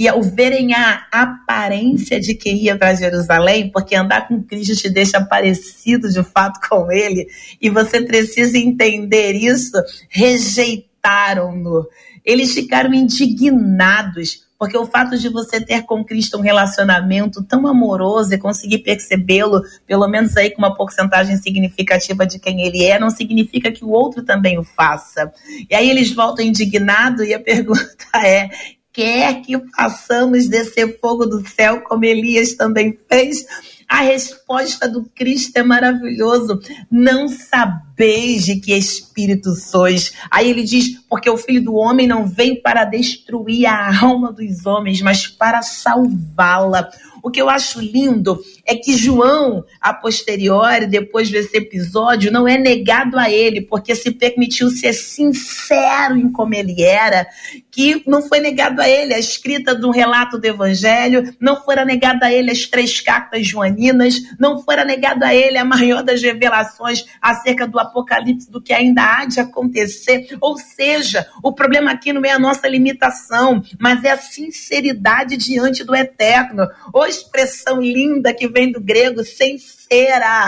e ao verem a aparência de quem ia para Jerusalém, porque andar com Cristo te deixa parecido de fato com ele, e você precisa entender isso, rejeitaram-no. Eles ficaram indignados, porque o fato de você ter com Cristo um relacionamento tão amoroso e conseguir percebê-lo, pelo menos aí com uma porcentagem significativa de quem ele é, não significa que o outro também o faça. E aí eles voltam indignados e a pergunta é: quer que façamos descer fogo do céu, como Elias também fez? A resposta do Cristo é maravilhoso. Não sabeis de que espírito sois. Aí ele diz: porque o filho do homem não veio para destruir a alma dos homens, mas para salvá-la. O que eu acho lindo é que João, a posteriori, depois desse episódio, não é negado a ele, porque se permitiu ser sincero em como ele era, que não foi negado a ele a escrita do relato do evangelho, não fora negado a ele as três cartas joaninas, não fora negado a ele a maior das revelações acerca do apocalipse, do que ainda há de acontecer. Ou seja, o problema aqui não é a nossa limitação, mas é a sinceridade diante do eterno. Ou expressão linda que vem do grego, cera.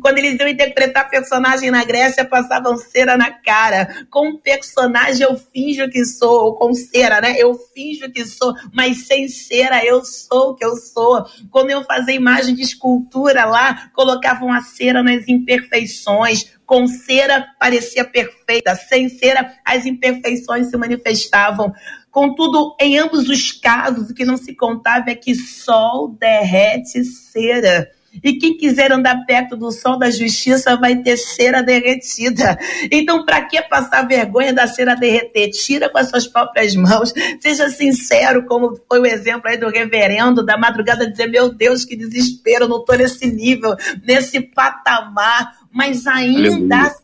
Quando eles iam interpretar personagem na Grécia, passavam cera na cara. Com personagem eu finjo que sou, com cera, né? Eu finjo que sou, mas sem cera eu sou o que eu sou. Quando eu fazia imagem de escultura lá, colocavam a cera nas imperfeições. Com cera parecia perfeita, sem cera as imperfeições se manifestavam. Contudo, em ambos os casos, o que não se contava é que sol derrete cera. E quem quiser andar perto do sol da justiça vai ter cera derretida. Então, para que passar vergonha da cera derreter? Tira com as suas próprias mãos. Seja sincero, como foi o exemplo aí do reverendo da madrugada, dizer: Meu Deus, que desespero, não estou nesse nível, nesse patamar. Mas ainda Aleluia.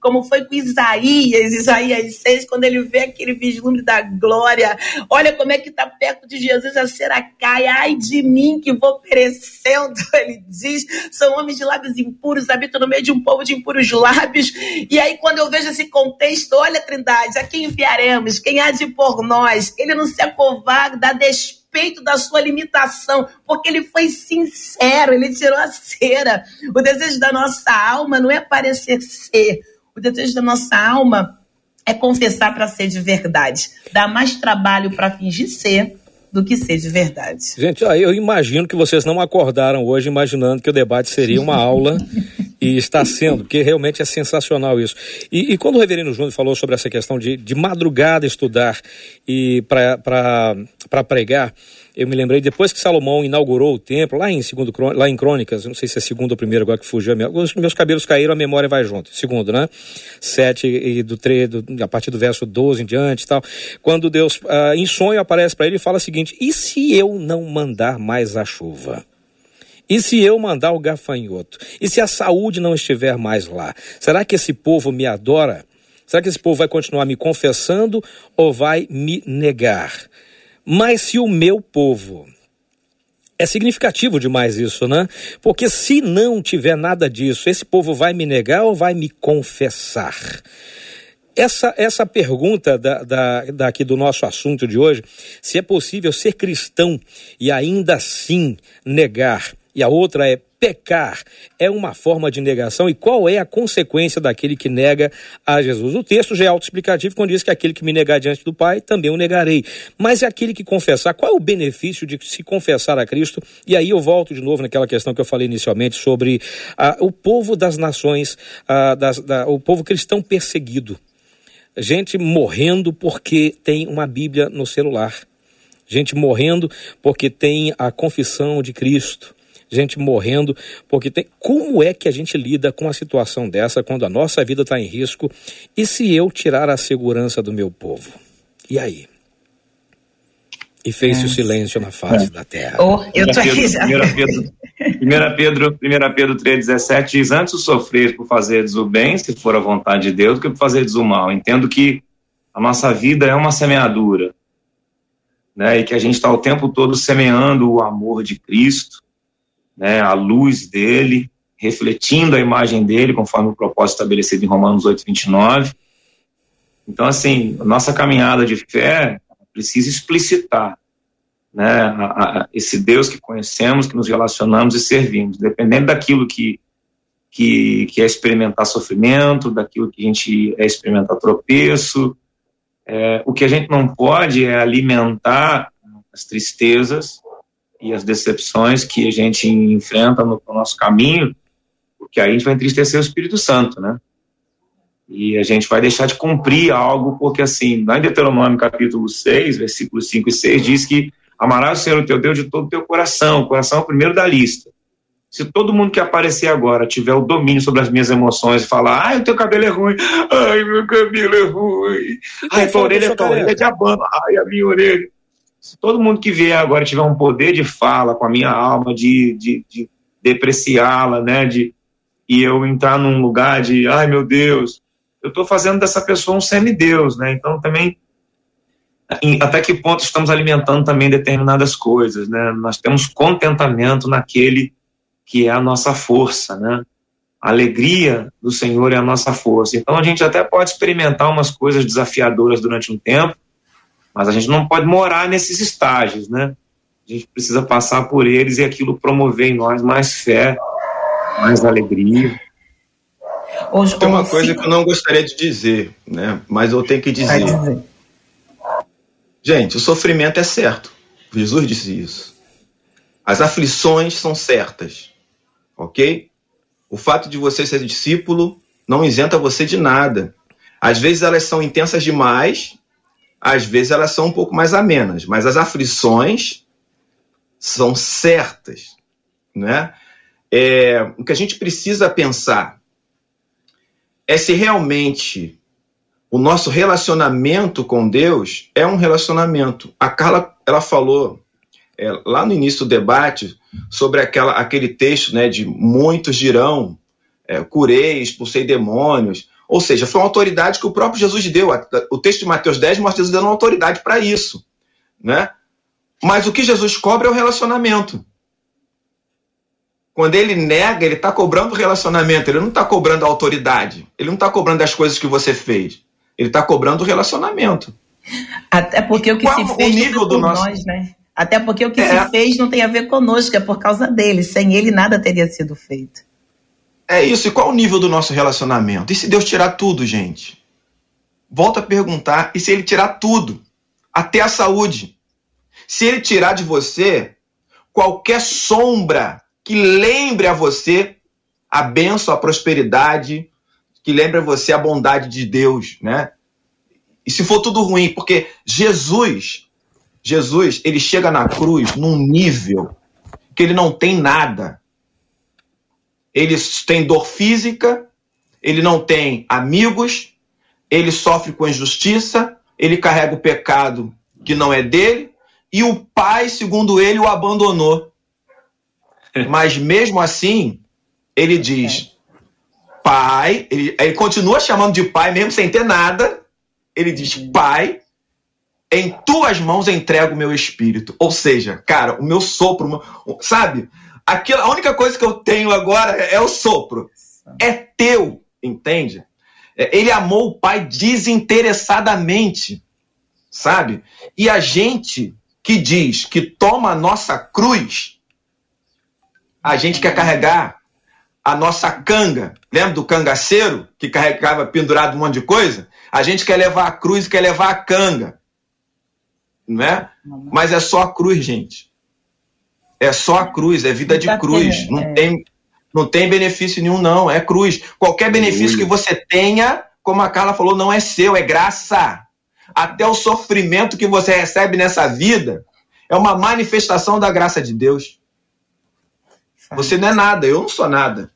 Como foi com Isaías, Isaías 6, quando ele vê aquele vislumbre da glória. Olha como é que está perto de Jesus a cera cai. Ai de mim que vou perecendo, ele diz. São homens de lábios impuros, habitam no meio de um povo de impuros lábios. E aí, quando eu vejo esse contexto, olha, Trindade, a quem enviaremos? Quem há de por nós? Ele não se acovarda, despeito respeito da sua limitação, porque ele foi sincero, ele tirou a cera. O desejo da nossa alma não é parecer ser, o desejo da nossa alma é confessar para ser de verdade. Dá mais trabalho para fingir ser do que ser de verdade. Gente, eu imagino que vocês não acordaram hoje imaginando que o debate seria uma aula e está sendo, porque realmente é sensacional isso. E, e quando o reverendo Júnior falou sobre essa questão de, de madrugada estudar e para pregar, eu me lembrei, depois que Salomão inaugurou o templo, lá em segundo lá em Crônicas, não sei se é segundo ou primeiro, agora que fugiu, os meus cabelos caíram, a memória vai junto. Segundo, né? Sete e do, tre, do a partir do verso 12 em diante e tal. Quando Deus, ah, em sonho, aparece para ele e fala o seguinte: e se eu não mandar mais a chuva? E se eu mandar o gafanhoto? E se a saúde não estiver mais lá? Será que esse povo me adora? Será que esse povo vai continuar me confessando ou vai me negar? Mas se o meu povo. É significativo demais isso, né? Porque se não tiver nada disso, esse povo vai me negar ou vai me confessar? Essa, essa pergunta da, da, daqui do nosso assunto de hoje, se é possível ser cristão e ainda assim negar, e a outra é pecar é uma forma de negação e qual é a consequência daquele que nega a Jesus? O texto já é autoexplicativo quando diz que aquele que me negar diante do Pai, também o negarei. Mas é aquele que confessar, qual é o benefício de se confessar a Cristo? E aí eu volto de novo naquela questão que eu falei inicialmente sobre ah, o povo das nações, ah, das, da, o povo cristão perseguido. Gente morrendo porque tem uma Bíblia no celular. Gente morrendo porque tem a confissão de Cristo gente morrendo, porque tem. Como é que a gente lida com a situação dessa quando a nossa vida está em risco? E se eu tirar a segurança do meu povo? E aí? E fez-se é. o silêncio na face é. da terra. Oh, eu tô aqui já. 1 Pedro, 1 Pedro 3,17 diz: Antes o sofrer por fazer o bem, se for a vontade de Deus, do que por fazer o mal. Entendo que a nossa vida é uma semeadura, né? E que a gente está o tempo todo semeando o amor de Cristo, né, a luz dele, refletindo a imagem dele, conforme o propósito estabelecido em Romanos 8, 29. Então, assim, nossa caminhada de fé precisa explicitar né, a, a, esse Deus que conhecemos, que nos relacionamos e servimos, dependendo daquilo que, que, que é experimentar sofrimento, daquilo que a gente é experimentar tropeço. É, o que a gente não pode é alimentar as tristezas, e as decepções que a gente enfrenta no, no nosso caminho, porque aí a gente vai entristecer o Espírito Santo, né? E a gente vai deixar de cumprir algo, porque assim, lá em Deuteronômio capítulo 6, versículos 5 e 6, diz que amarás o Senhor o teu Deus de todo o teu coração, o coração é o primeiro da lista. Se todo mundo que aparecer agora tiver o domínio sobre as minhas emoções e falar, ai, o teu cabelo é ruim, ai, meu cabelo é ruim, ai, tua orelha, tua orelha é de abano, ai, a minha orelha Se todo mundo que vier agora tiver um poder de fala com a minha alma, de, de, de depreciá-la, né, de, e eu entrar num lugar de, ai meu Deus, eu estou fazendo dessa pessoa um semideus, né? Então também até que ponto estamos alimentando também determinadas coisas, né? Nós temos contentamento naquele que é a nossa força, né? A alegria do Senhor é a nossa força. Então a gente até pode experimentar umas coisas desafiadoras durante um tempo, mas a gente não pode morar nesses estágios, né? A gente precisa passar por eles e aquilo promover em nós mais fé, mais alegria. Hoje, Tem uma coisa que eu não gostaria de dizer, né? Mas eu tenho que dizer. dizer. Gente, o sofrimento é certo. Jesus disse isso. As aflições são certas. Ok? O fato de você ser discípulo não isenta você de nada. Às vezes elas são intensas demais, às vezes elas são um pouco mais amenas, mas as aflições são certas, né? É, o que a gente precisa pensar é se realmente o nosso relacionamento com Deus é um relacionamento. A Carla ela falou é, lá no início do debate sobre aquela, aquele texto né, de muitos dirão, é, curei, expulsei demônios. Ou seja, foi uma autoridade que o próprio Jesus deu. O texto de Mateus 10 mostra Jesus dando uma autoridade para isso. Né? Mas o que Jesus cobra é o relacionamento. Quando ele nega, ele está cobrando o relacionamento, ele não está cobrando a autoridade, ele não está cobrando as coisas que você fez, ele está cobrando o relacionamento. Até porque o que Qual se fez o nível do nosso... nós, né? Até porque o que é. se fez não tem a ver conosco, é por causa dele. Sem ele, nada teria sido feito. É isso. E qual o nível do nosso relacionamento? E se Deus tirar tudo, gente? Volta a perguntar. E se ele tirar tudo? Até a saúde. Se ele tirar de você qualquer sombra que lembre a você a benção, a prosperidade, que lembre a você a bondade de Deus, né? E se for tudo ruim, porque Jesus Jesus, ele chega na cruz num nível que ele não tem nada. Ele tem dor física, ele não tem amigos, ele sofre com injustiça, ele carrega o pecado que não é dele, e o pai, segundo ele, o abandonou. Mas mesmo assim, ele diz: Pai, ele, ele continua chamando de pai, mesmo sem ter nada. Ele diz: Pai, em tuas mãos entrego o meu espírito. Ou seja, cara, o meu sopro, sabe? Aquilo, a única coisa que eu tenho agora é, é o sopro. É teu, entende? É, ele amou o pai desinteressadamente, sabe? E a gente que diz que toma a nossa cruz, a gente quer carregar a nossa canga. Lembra do cangaceiro que carregava pendurado um monte de coisa? A gente quer levar a cruz, quer levar a canga não é? Mas é só a cruz, gente. É só a cruz, é vida de tá cruz. Não é. tem, não tem benefício nenhum, não. É cruz. Qualquer benefício que você tenha, como a Carla falou, não é seu, é graça. Até o sofrimento que você recebe nessa vida é uma manifestação da graça de Deus. Você não é nada, eu não sou nada.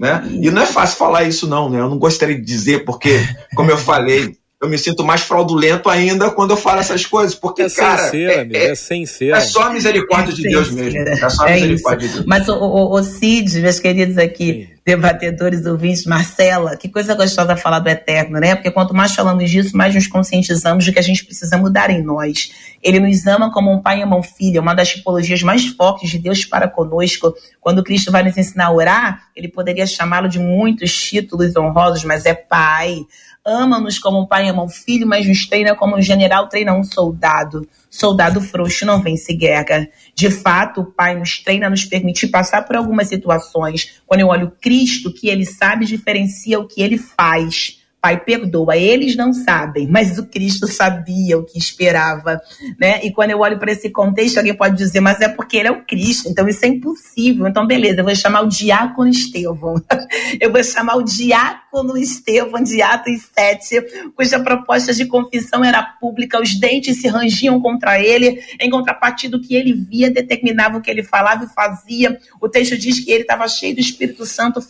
Né? E não é fácil falar isso, não, né? Eu não gostaria de dizer, porque, como eu falei, eu me sinto mais fraudulento ainda quando eu falo essas coisas, porque, é cara, ser, é, amigo, é, é sem ser. É só a misericórdia de Deus mesmo. É só a é misericórdia de Deus. Mas o, o, o Cid, meus queridos aqui, Sim. debatedores, ouvintes, Marcela, que coisa gostosa falar do eterno, né? Porque quanto mais falamos disso, mais nos conscientizamos de que a gente precisa mudar em nós. Ele nos ama como um pai ama um filho, é uma das tipologias mais fortes de Deus para conosco. Quando Cristo vai nos ensinar a orar, ele poderia chamá-lo de muitos títulos honrosos, mas é pai ama-nos como um pai ama um filho, mas nos treina como um general treina um soldado. Soldado frouxo não vence guerra. De fato, o Pai nos treina, nos permite passar por algumas situações. Quando eu olho Cristo, que ele sabe diferencia o que ele faz Pai, perdoa. Eles não sabem, mas o Cristo sabia o que esperava, né? E quando eu olho para esse contexto, alguém pode dizer, mas é porque ele é o Cristo, então isso é impossível. Então, beleza, eu vou chamar o diácono Estevão. Eu vou chamar o diácono Estevão de Atos 7, cuja proposta de confissão era pública, os dentes se rangiam contra ele, em contrapartida do que ele via, determinava o que ele falava e fazia. O texto diz que ele estava cheio do Espírito Santo,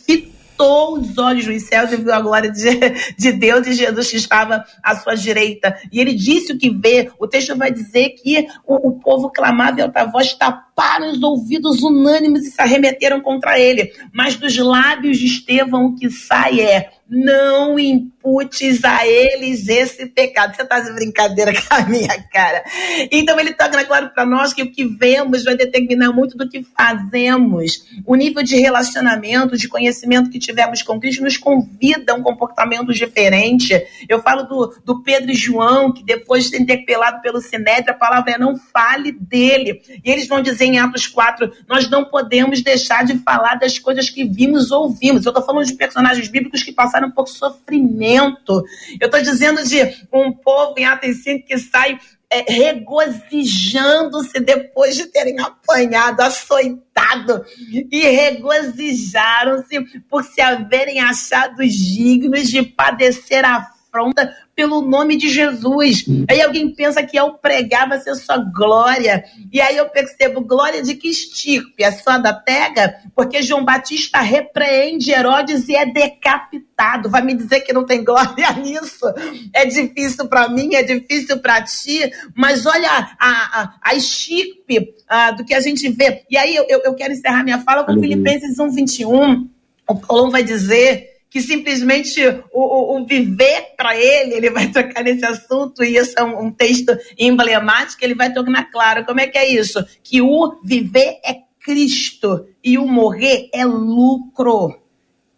levantou os olhos nos céus e viu a glória de, de Deus e Jesus que estava à sua direita. E ele disse o que vê. O texto vai dizer que o, o povo clamava em alta voz, taparam os ouvidos unânimes e se arremeteram contra ele. Mas dos lábios de Estevão o que sai é não imputes a eles esse pecado. Você está de brincadeira com a minha cara. Então ele torna claro para nós que o que vemos vai determinar muito do que fazemos. O nível de relacionamento, de conhecimento que tivemos com Cristo nos convida a um comportamento diferente. Eu falo do, do Pedro e João, que depois de interpelado pelo Sinédrio, a palavra é não fale dele. E eles vão dizer em Atos 4, nós não podemos deixar de falar das coisas que vimos ou ouvimos. Eu estou falando de personagens bíblicos que passaram por sofrimento. Eu estou dizendo de um povo em Atos 5 que sai é, regozijando-se depois de terem apanhado, açoitado, e regozijaram-se por se haverem achado dignos de padecer afronta pelo nome de Jesus. Aí alguém pensa que ao pregar vai ser só glória. E aí eu percebo, glória de que estirpe? É só da pega? Porque João Batista repreende Herodes e é decapitado. Vai me dizer que não tem glória nisso? É difícil para mim, é difícil para ti, mas olha a, a, a estirpe uh, do que a gente vê. E aí eu, eu quero encerrar minha fala com Filipenses 1, 21. O Paulo vai dizer que simplesmente o, o, o viver para ele, ele vai tocar nesse assunto, e isso é um, um, texto emblemático, ele vai tornar claro. Como é que é isso, que o viver é Cristo e o morrer é lucro.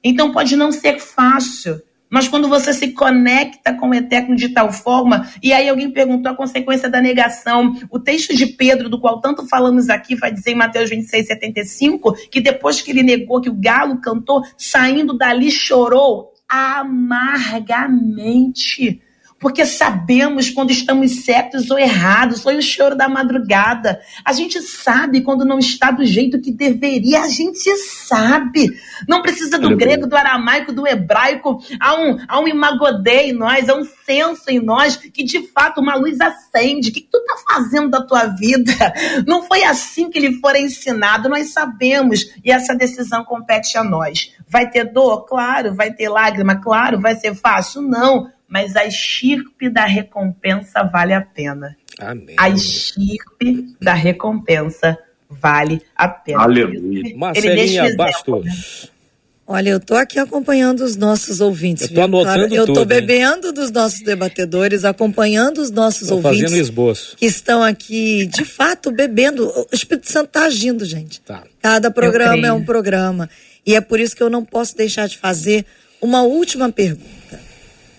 Então pode não ser fácil, mas quando você se conecta com o eterno de tal forma, e aí alguém perguntou a consequência da negação. O texto de Pedro, do qual tanto falamos aqui, vai dizer em Mateus 26, 75, que depois que ele negou que o galo cantou, saindo dali chorou amargamente porque sabemos quando estamos certos ou errados. Foi o choro da madrugada. A gente sabe quando não está do jeito que deveria. A gente sabe. Não precisa do grego, do aramaico, do hebraico. Há um, há um imagodê em nós, há um senso em nós que de fato uma luz acende. O que tu está fazendo da tua vida? Não foi assim que lhe for ensinado. Nós sabemos e essa decisão compete a nós. Vai ter dor? Claro. Vai ter lágrima? Claro. Vai ser fácil? Não mas a estirpe da recompensa vale a pena. Amém. A estirpe da recompensa vale a pena. Aleluia. Marcelinha Bastos. Olha, eu estou aqui acompanhando os nossos ouvintes. Eu estou anotando claro, Eu estou bebendo hein? dos nossos debatedores, acompanhando os nossos tô ouvintes. fazendo esboço. Que estão aqui, de fato, bebendo. O Espírito Santo está agindo, gente. Tá. Cada programa é um programa. E é por isso que eu não posso deixar de fazer uma última pergunta.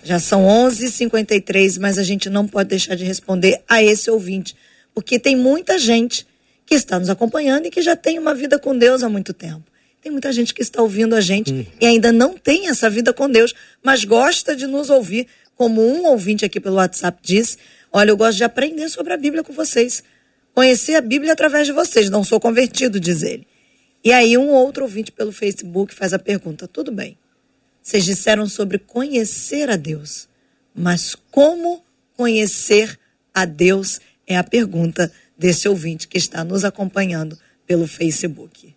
Já são 11h53, mas a gente não pode deixar de responder a esse ouvinte, porque tem muita gente que está nos acompanhando e que já tem uma vida com Deus há muito tempo. Tem muita gente que está ouvindo a gente hum. e ainda não tem essa vida com Deus, mas gosta de nos ouvir, como um ouvinte aqui pelo WhatsApp disse. Olha, eu gosto de aprender sobre a Bíblia com vocês. Conhecer a Bíblia através de vocês. Não sou convertido, diz ele. E aí, um outro ouvinte pelo Facebook faz a pergunta: tudo bem. Vocês disseram sobre conhecer a Deus. Mas como conhecer a Deus é a pergunta desse ouvinte que está nos acompanhando pelo Facebook.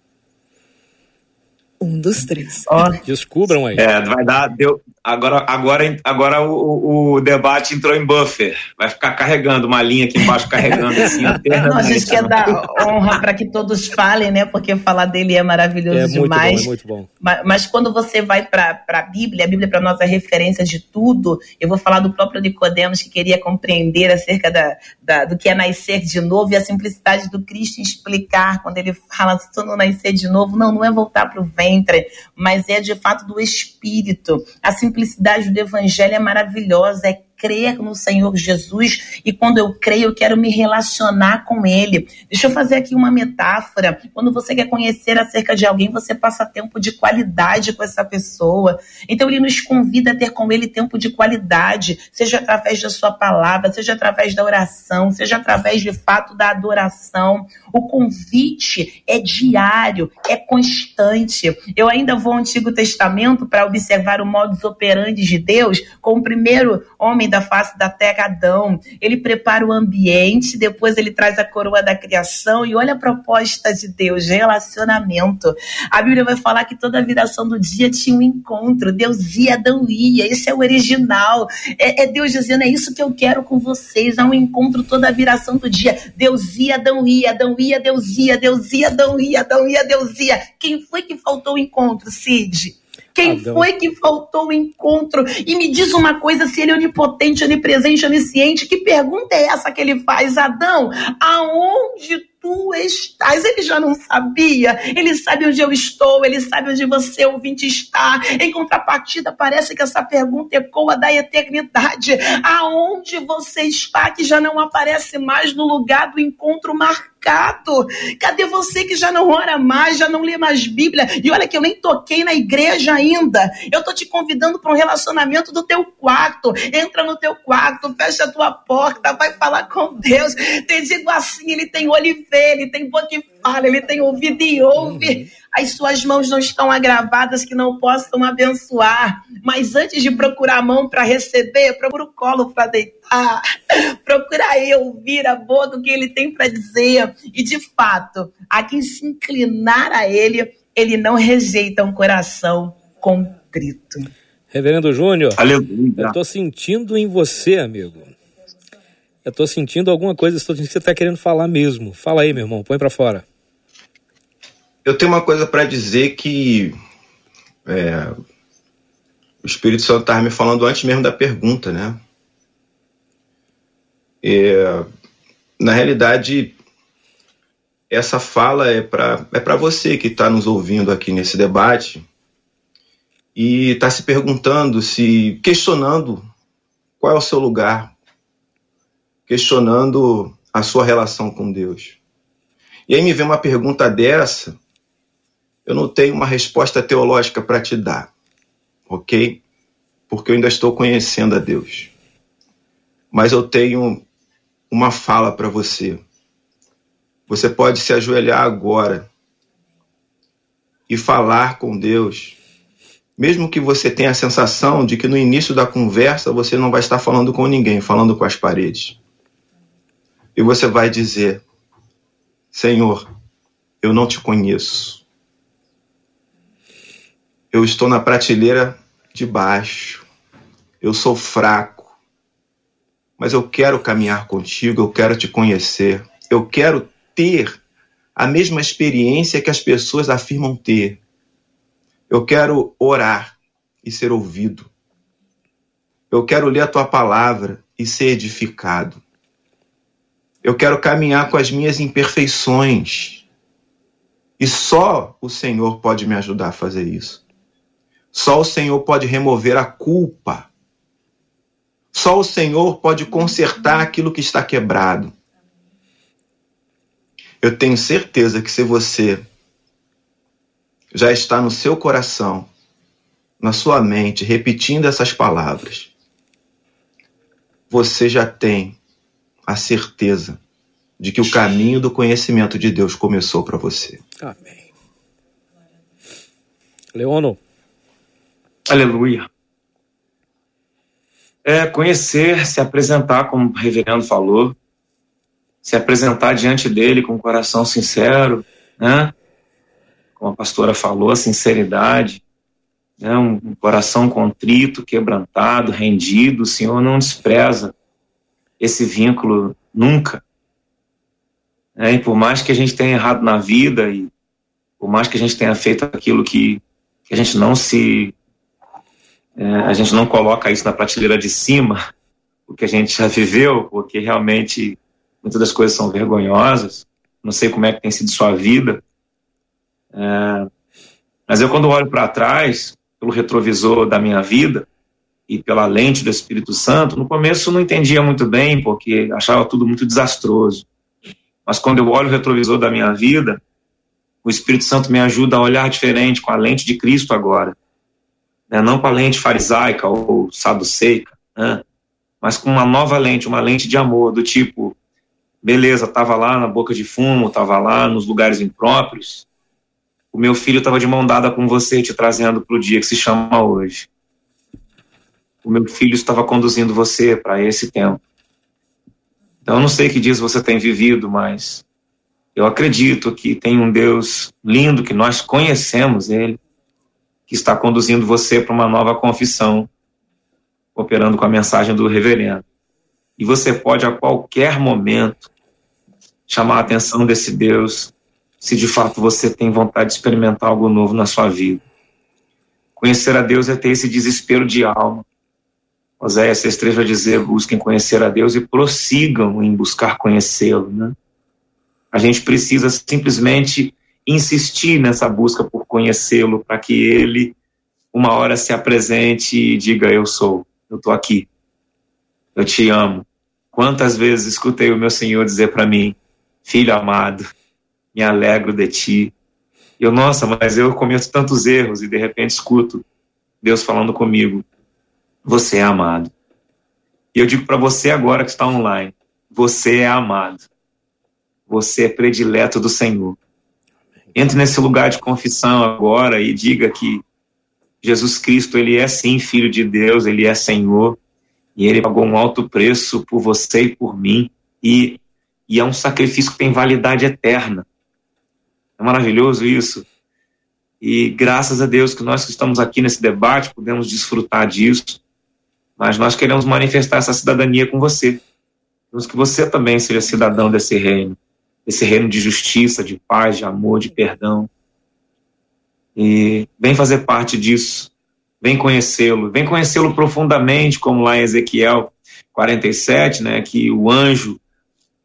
Um dos três. Oh, Descubram aí. É, vai dar. Deu, agora agora, agora o, o, debate entrou em buffer. Vai ficar carregando uma linha aqui embaixo, carregando assim. Não, a gente quer dar honra para que todos falem, né? Porque falar dele é maravilhoso é demais. Muito bom, é muito bom. Mas, mas quando você vai para a Bíblia, a Bíblia para nós é referência de tudo. Eu vou falar do próprio Nicodemos que queria compreender acerca da, da, do que é nascer de novo e a simplicidade do Cristo explicar quando ele fala se tu não nascer de novo, não, não é voltar para o vento entra, mas é de fato do espírito. A simplicidade do evangelho é maravilhosa, é crer no Senhor Jesus e quando eu creio, eu quero me relacionar com Ele. Deixa eu fazer aqui uma metáfora. Quando você quer conhecer acerca de alguém, você passa tempo de qualidade com essa pessoa. Então, Ele nos convida a ter com Ele tempo de qualidade, seja através da Sua palavra, seja através da oração, seja através de fato da adoração. O convite é diário, é constante. Eu ainda vou ao Antigo Testamento para observar o modus operandi de Deus com o primeiro homem da face da terra, Adão. Ele prepara o ambiente, depois ele traz a coroa da criação e olha a proposta de Deus, relacionamento. A Bíblia vai falar que toda a viração do dia tinha um encontro. Deus ia, Adão ia. Esse é o original. É, é Deus dizendo, é isso que eu quero com vocês. Há um encontro toda a viração do dia. Deus ia, Adão ia, Adão ia, Deus ia, Deus ia, Adão ia, Adão ia, Deus ia. Quem foi que faltou o encontro, Cid? Quem Adão. foi que faltou o encontro? E me diz uma coisa: se ele é onipotente, onipresente, onisciente, que pergunta é essa que ele faz? Adão, aonde tu estás. Ele já não sabia. Ele sabe onde eu estou, ele sabe onde você, ouvinte, está. Em contrapartida, parece que essa pergunta ecoa da eternidade. Aonde você está que já não aparece mais no lugar do encontro marcado? Cadê você que já não ora mais, já não lê mais Bíblia? E olha que eu nem toquei na igreja ainda. Eu tô te convidando para um relacionamento do teu quarto. Entra no teu quarto, fecha a tua porta, vai falar com Deus. Te digo assim, ele tem olho vê, ele tem boca e fala, ele tem ouvido e ouve. Uhum. As suas mãos não estão agravadas que não possam abençoar. Mas antes de procurar a mão para receber, procura o colo para deitar. Procura eu ouvir a boca o que ele tem para dizer. E de fato, a quem se inclinar a ele, ele não rejeita um coração contrito. Reverendo Júnior, eu estou sentindo em você, amigo, eu tô sentindo alguma coisa, estou sentindo que você tá querendo falar mesmo. Fala aí, meu irmão, põe para fora. Eu tenho uma coisa para dizer que é, o Espírito Santo estava me falando antes mesmo da pergunta, né? É, na realidade, essa fala é para é você que está nos ouvindo aqui nesse debate e está se perguntando, se questionando qual é o seu lugar questionando a sua relação com Deus. E aí me vem uma pergunta dessa, eu não tenho uma resposta teológica para te dar, ok? Porque eu ainda estou conhecendo a Deus. Mas eu tenho uma fala para você. Você pode se ajoelhar agora e falar com Deus, mesmo que você tenha a sensação de que no início da conversa você não vai estar falando com ninguém, falando com as paredes e você vai dizer: Senhor, eu não te conheço. Eu estou na prateleira de baixo. Eu sou fraco. Mas eu quero caminhar contigo, eu quero te conhecer. Eu quero ter a mesma experiência que as pessoas afirmam ter. Eu quero orar e ser ouvido. Eu quero ler a tua palavra e ser edificado. Eu quero caminhar com as minhas imperfeições. E só o Senhor pode me ajudar a fazer isso. Só o Senhor pode remover a culpa. Só o Senhor pode consertar aquilo que está quebrado. Eu tenho certeza que se você já está no seu coração, na sua mente, repetindo essas palavras, você já tem a certeza de que o caminho do conhecimento de Deus começou para você. Amém. Leono. Aleluia. É conhecer, se apresentar, como o reverendo falou, se apresentar diante dele com um coração sincero, né? Como a pastora falou, a sinceridade, né? um coração contrito, quebrantado, rendido. O Senhor não despreza esse vínculo nunca. É, e por mais que a gente tenha errado na vida e por mais que a gente tenha feito aquilo que, que a gente não se é, a gente não coloca isso na prateleira de cima, o que a gente já viveu, porque realmente muitas das coisas são vergonhosas. Não sei como é que tem sido sua vida, é, mas eu quando olho para trás, pelo retrovisor da minha vida, e pela lente do Espírito Santo, no começo não entendia muito bem, porque achava tudo muito desastroso. Mas quando eu olho o retrovisor da minha vida, o Espírito Santo me ajuda a olhar diferente, com a lente de Cristo agora. Né? Não com a lente farisaica ou saduceica, né? mas com uma nova lente, uma lente de amor, do tipo, beleza, estava lá na boca de fumo, estava lá nos lugares impróprios, o meu filho estava de mão dada com você, te trazendo para o dia que se chama hoje. o meu filho estava conduzindo você para esse tempo. Então, eu não sei que dias você tem vivido, mas eu acredito que tem um Deus lindo, que nós conhecemos Ele, que está conduzindo você para uma nova confissão, operando com a mensagem do reverendo. E você pode, a qualquer momento, chamar a atenção desse Deus, se de fato você tem vontade de experimentar algo novo na sua vida. Conhecer a Deus é ter esse desespero de alma, Oséias 6,3 vai dizer: busquem conhecer a Deus e prossigam em buscar conhecê-lo. Né? A gente precisa simplesmente insistir nessa busca por conhecê-lo, para que ele, uma hora, se apresente e diga: Eu sou, eu estou aqui, eu te amo. Quantas vezes escutei o meu Senhor dizer para mim: Filho amado, me alegro de ti. E eu, nossa, mas eu cometo tantos erros e de repente escuto Deus falando comigo: você é amado. E eu digo para você agora que está online: você é amado. Você é predileto do Senhor. Entre nesse lugar de confissão agora e diga que Jesus Cristo, ele é sim filho de Deus, ele é Senhor, e ele pagou um alto preço por você e por mim, e, e é um sacrifício que tem validade eterna. É maravilhoso isso. E graças a Deus que nós que estamos aqui nesse debate podemos desfrutar disso mas nós queremos manifestar essa cidadania com você. Queremos que você também seja cidadão desse reino, desse reino de justiça, de paz, de amor, de perdão. E vem fazer parte disso, vem conhecê-lo, vem conhecê-lo profundamente, como lá em Ezequiel 47, né, que o anjo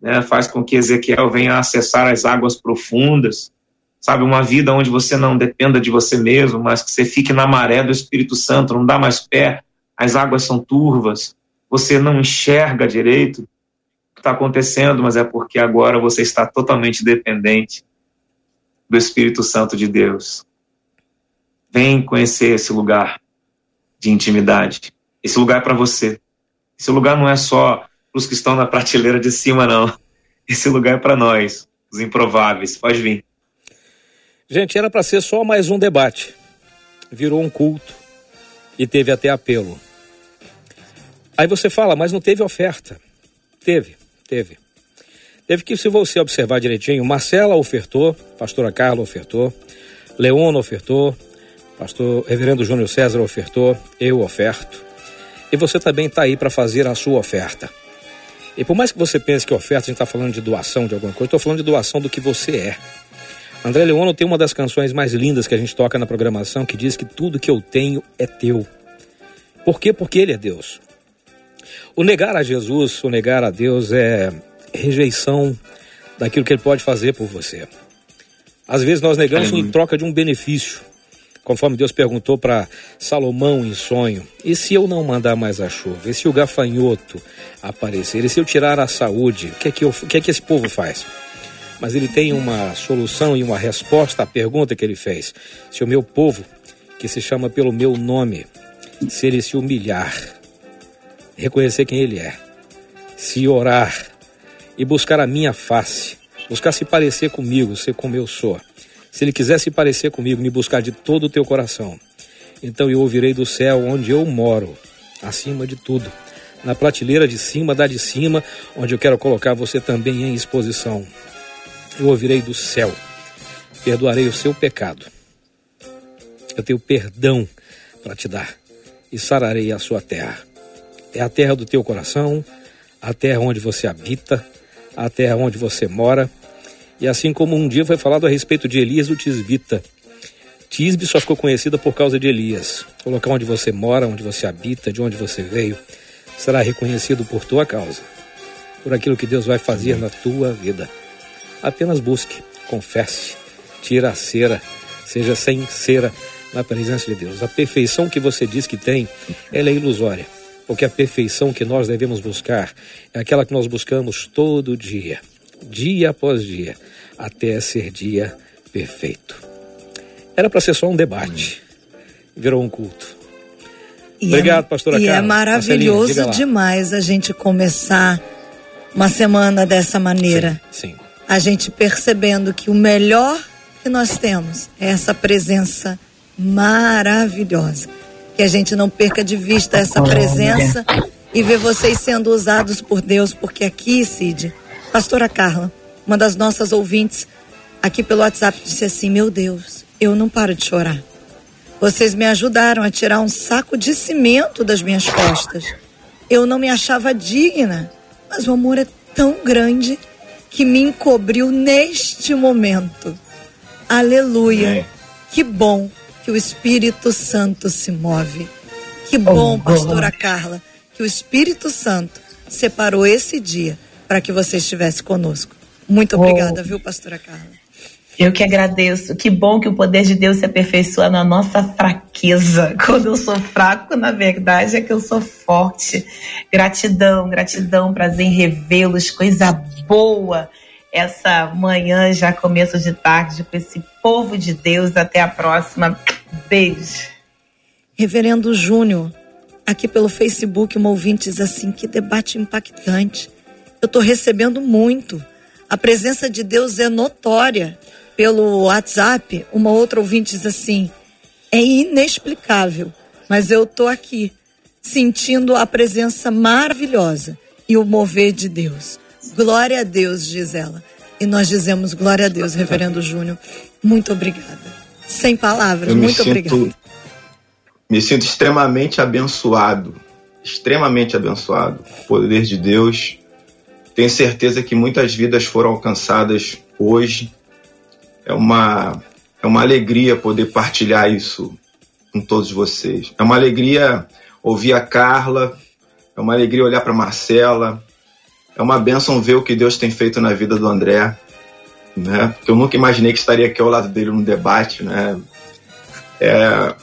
né, faz com que Ezequiel venha acessar as águas profundas, sabe, uma vida onde você não dependa de você mesmo, mas que você fique na maré do Espírito Santo, não dá mais pé as águas são turvas, você não enxerga direito está acontecendo, mas é porque agora você está totalmente dependente do Espírito Santo de Deus. Vem conhecer esse lugar de intimidade. Esse lugar é para você. Esse lugar não é só para os que estão na prateleira de cima, não. Esse lugar é para nós, os improváveis. Pode vir. Gente, era para ser só mais um debate. Virou um culto e teve até apelo. Aí você fala, mas não teve oferta. Teve, teve. Teve que, se você observar direitinho, Marcela ofertou, pastora Carla ofertou, Leona ofertou, pastor Reverendo Júnior César ofertou, eu oferto. E você também está aí para fazer a sua oferta. E por mais que você pense que oferta, a gente está falando de doação de alguma coisa, estou falando de doação do que você é. André Leono tem uma das canções mais lindas que a gente toca na programação que diz que tudo que eu tenho é teu. Por quê? Porque ele é Deus. O negar a Jesus, o negar a Deus é rejeição daquilo que ele pode fazer por você. Às vezes nós negamos em troca de um benefício. Conforme Deus perguntou para Salomão em sonho: e se eu não mandar mais a chuva? E se o gafanhoto aparecer? E se eu tirar a saúde? O que é que, eu, que, é que esse povo faz? Mas ele tem uma solução e uma resposta à pergunta que ele fez. Se o meu povo, que se chama pelo meu nome, se ele se humilhar, reconhecer quem Ele é, se orar e buscar a minha face, buscar se parecer comigo, ser como eu sou. Se Ele quiser se parecer comigo, me buscar de todo o teu coração, então eu ouvirei do céu onde eu moro, acima de tudo, na prateleira de cima, da de cima, onde eu quero colocar você também em exposição. Eu ouvirei do céu, perdoarei o seu pecado. Eu tenho perdão para te dar e sararei a sua terra. É a terra do teu coração, a terra onde você habita, a terra onde você mora. E assim como um dia foi falado a respeito de Elias, o Tisbita. Tisbe só ficou conhecida por causa de Elias. O local onde você mora, onde você habita, de onde você veio, será reconhecido por tua causa, por aquilo que Deus vai fazer na tua vida. Apenas busque, confesse, tira a cera, seja sem cera na presença de Deus. A perfeição que você diz que tem, ela é ilusória porque a perfeição que nós devemos buscar é aquela que nós buscamos todo dia, dia após dia, até ser dia perfeito. Era para ser só um debate, virou um culto. E é Obrigado, é, pastora E Carla. é maravilhoso demais a gente começar uma semana dessa maneira. Sim, sim. A gente percebendo que o melhor que nós temos é essa presença maravilhosa Que a gente não perca de vista essa presença e ver vocês sendo usados por Deus, porque aqui, Cid, pastora Carla, uma das nossas ouvintes, aqui pelo WhatsApp, disse assim: Meu Deus, eu não paro de chorar. Vocês me ajudaram a tirar um saco de cimento das minhas costas. Eu não me achava digna, mas o amor é tão grande que me encobriu neste momento. Aleluia. É. Que bom que o Espírito Santo se move. Que bom, oh, pastora Carla, que o Espírito Santo separou esse dia para que você estivesse conosco. Muito obrigada, oh. viu, pastora Carla? Eu que agradeço. Que bom que o poder de Deus se aperfeiçoa na nossa fraqueza. Quando eu sou fraco, na verdade, é que eu sou forte. Gratidão, gratidão, prazer em revê-los, coisa boa. Essa manhã, já começo de tarde, com esse povo de Deus. Até a próxima. Beijo. Reverendo Júnior, aqui pelo Facebook, uma ouvinte diz assim: que debate impactante. Eu estou recebendo muito. A presença de Deus é notória pelo WhatsApp, uma outra ouvinte diz assim: é inexplicável, mas eu tô aqui sentindo a presença maravilhosa e o mover de Deus. Glória a Deus, diz ela. E nós dizemos glória a Deus, Reverendo Júnior. Muito obrigada. Sem palavras, muito obrigada. Me sinto extremamente abençoado, extremamente abençoado. O poder de Deus. Tenho certeza que muitas vidas foram alcançadas hoje é uma, é uma alegria poder partilhar isso com todos vocês. É uma alegria ouvir a Carla, é uma alegria olhar para Marcela, é uma benção ver o que Deus tem feito na vida do André, né? Porque eu nunca imaginei que estaria aqui ao lado dele num debate, né? É,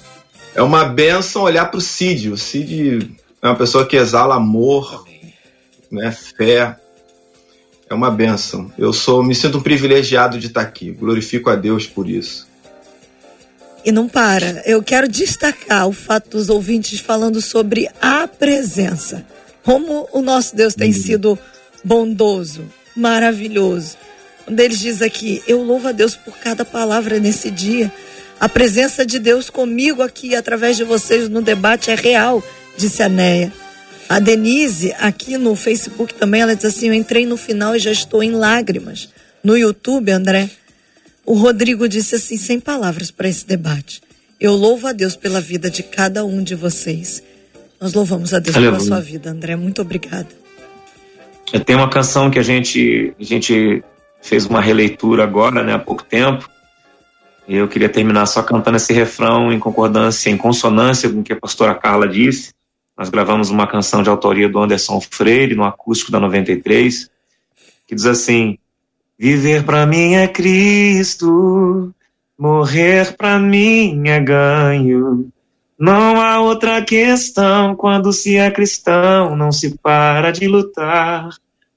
é uma benção olhar para o Cid. O Cid é uma pessoa que exala amor, né? Fé, é uma benção. Eu sou, me sinto um privilegiado de estar aqui. Glorifico a Deus por isso. E não para. Eu quero destacar o fato dos ouvintes falando sobre a presença. Como o nosso Deus tem sido bondoso, maravilhoso. Um deles diz aqui: Eu louvo a Deus por cada palavra nesse dia. A presença de Deus comigo aqui, através de vocês no debate, é real, disse a Neia. A Denise, aqui no Facebook também, ela diz assim: Eu entrei no final e já estou em lágrimas. No YouTube, André, o Rodrigo disse assim, sem palavras para esse debate. Eu louvo a Deus pela vida de cada um de vocês. Nós louvamos a Deus Aleluia. pela sua vida, André. Muito obrigada. Tem uma canção que a gente, a gente fez uma releitura agora, né, há pouco tempo. E eu queria terminar só cantando esse refrão em concordância, em consonância com o que a pastora Carla disse. Nós gravamos uma canção de autoria do Anderson Freire, no acústico da 93, que diz assim: Viver para mim é Cristo, morrer para mim é ganho. Não há outra questão quando se é cristão, não se para de lutar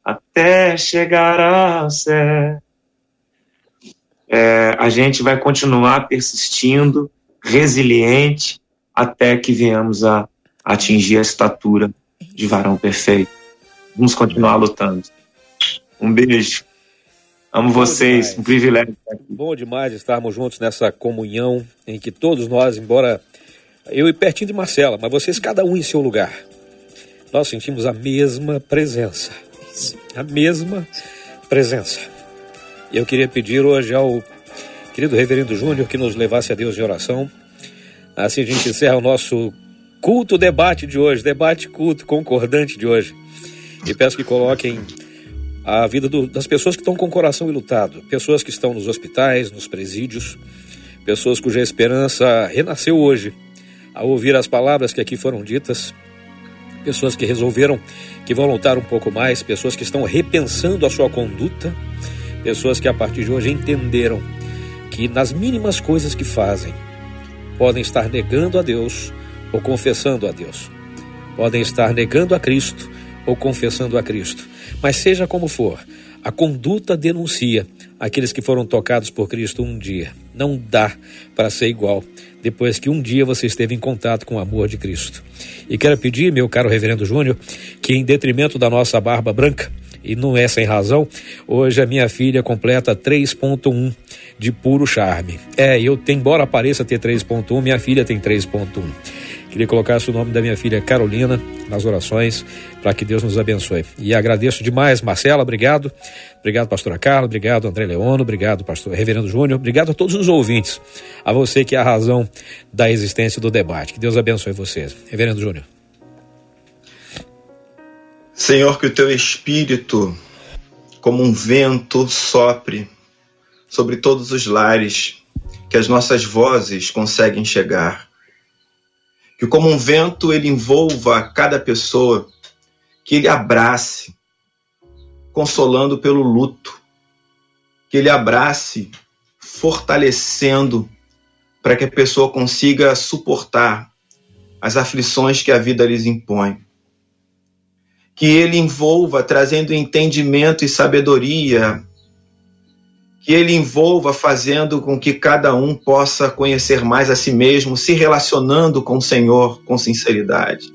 até chegar ao céu. É, a gente vai continuar persistindo, resiliente, até que venhamos a atingir a estatura de varão perfeito. Vamos continuar lutando. Um beijo. Amo Bom vocês, demais. um privilégio. Bom demais estarmos juntos nessa comunhão em que todos nós, embora eu e pertinho de Marcela, mas vocês cada um em seu lugar, nós sentimos a mesma presença. A mesma presença. Eu queria pedir hoje ao querido Reverendo Júnior que nos levasse a Deus em oração. Assim a gente encerra o nosso culto debate de hoje, debate culto concordante de hoje. E peço que coloquem a vida do, das pessoas que estão com o coração ilutado, pessoas que estão nos hospitais, nos presídios, pessoas cuja esperança renasceu hoje ao ouvir as palavras que aqui foram ditas, pessoas que resolveram que vão lutar um pouco mais, pessoas que estão repensando a sua conduta, pessoas que a partir de hoje entenderam que nas mínimas coisas que fazem podem estar negando a Deus ou confessando a Deus. Podem estar negando a Cristo ou confessando a Cristo. Mas seja como for, a conduta denuncia aqueles que foram tocados por Cristo um dia. Não dá para ser igual depois que um dia você esteve em contato com o amor de Cristo. E quero pedir, meu caro Reverendo Júnior, que em detrimento da nossa barba branca, e não é sem razão, hoje a minha filha completa 3.1 de puro charme. É, eu, embora pareça ter 3.1, minha filha tem 3.1 Queria colocar o nome da minha filha Carolina nas orações para que Deus nos abençoe. E agradeço demais, Marcela, obrigado. Obrigado, pastora Carla, obrigado, André Leono, obrigado, pastor Reverendo Júnior, obrigado a todos os ouvintes, a você que é a razão da existência do debate. Que Deus abençoe vocês. Reverendo Júnior. Senhor, que o teu espírito, como um vento, sopre sobre todos os lares, que as nossas vozes conseguem chegar. Que como um vento ele envolva cada pessoa, que ele abrace, consolando pelo luto, que ele abrace, fortalecendo, para que a pessoa consiga suportar as aflições que a vida lhes impõe. Que ele envolva, trazendo entendimento e sabedoria que ele envolva fazendo com que cada um possa conhecer mais a si mesmo, se relacionando com o Senhor com sinceridade.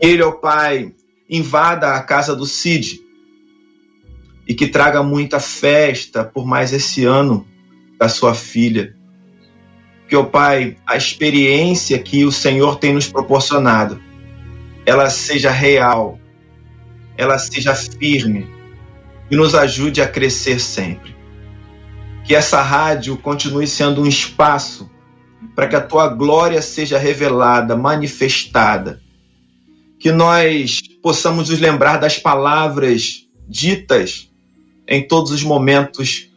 Ele, ó Pai, invada a casa do Cid e que traga muita festa por mais esse ano da sua filha. Que, ó Pai, a experiência que o Senhor tem nos proporcionado, ela seja real, ela seja firme, e nos ajude a crescer sempre. Que essa rádio continue sendo um espaço para que a tua glória seja revelada, manifestada. Que nós possamos nos lembrar das palavras ditas em todos os momentos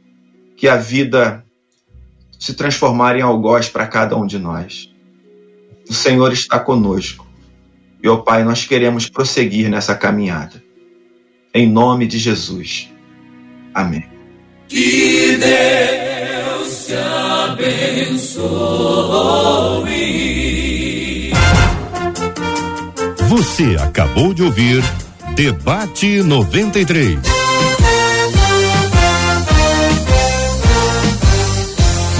que a vida se transformar em algoz para cada um de nós. O Senhor está conosco. E, ó Pai, nós queremos prosseguir nessa caminhada em nome de Jesus. Amém. Que Deus te abençoe. Você acabou de ouvir Debate 93.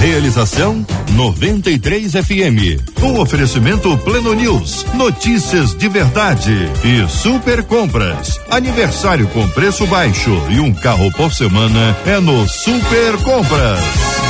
Realização 93 FM. Um oferecimento Pleno News, notícias de verdade e super compras. Aniversário com preço baixo e um carro por semana é no Super Compras.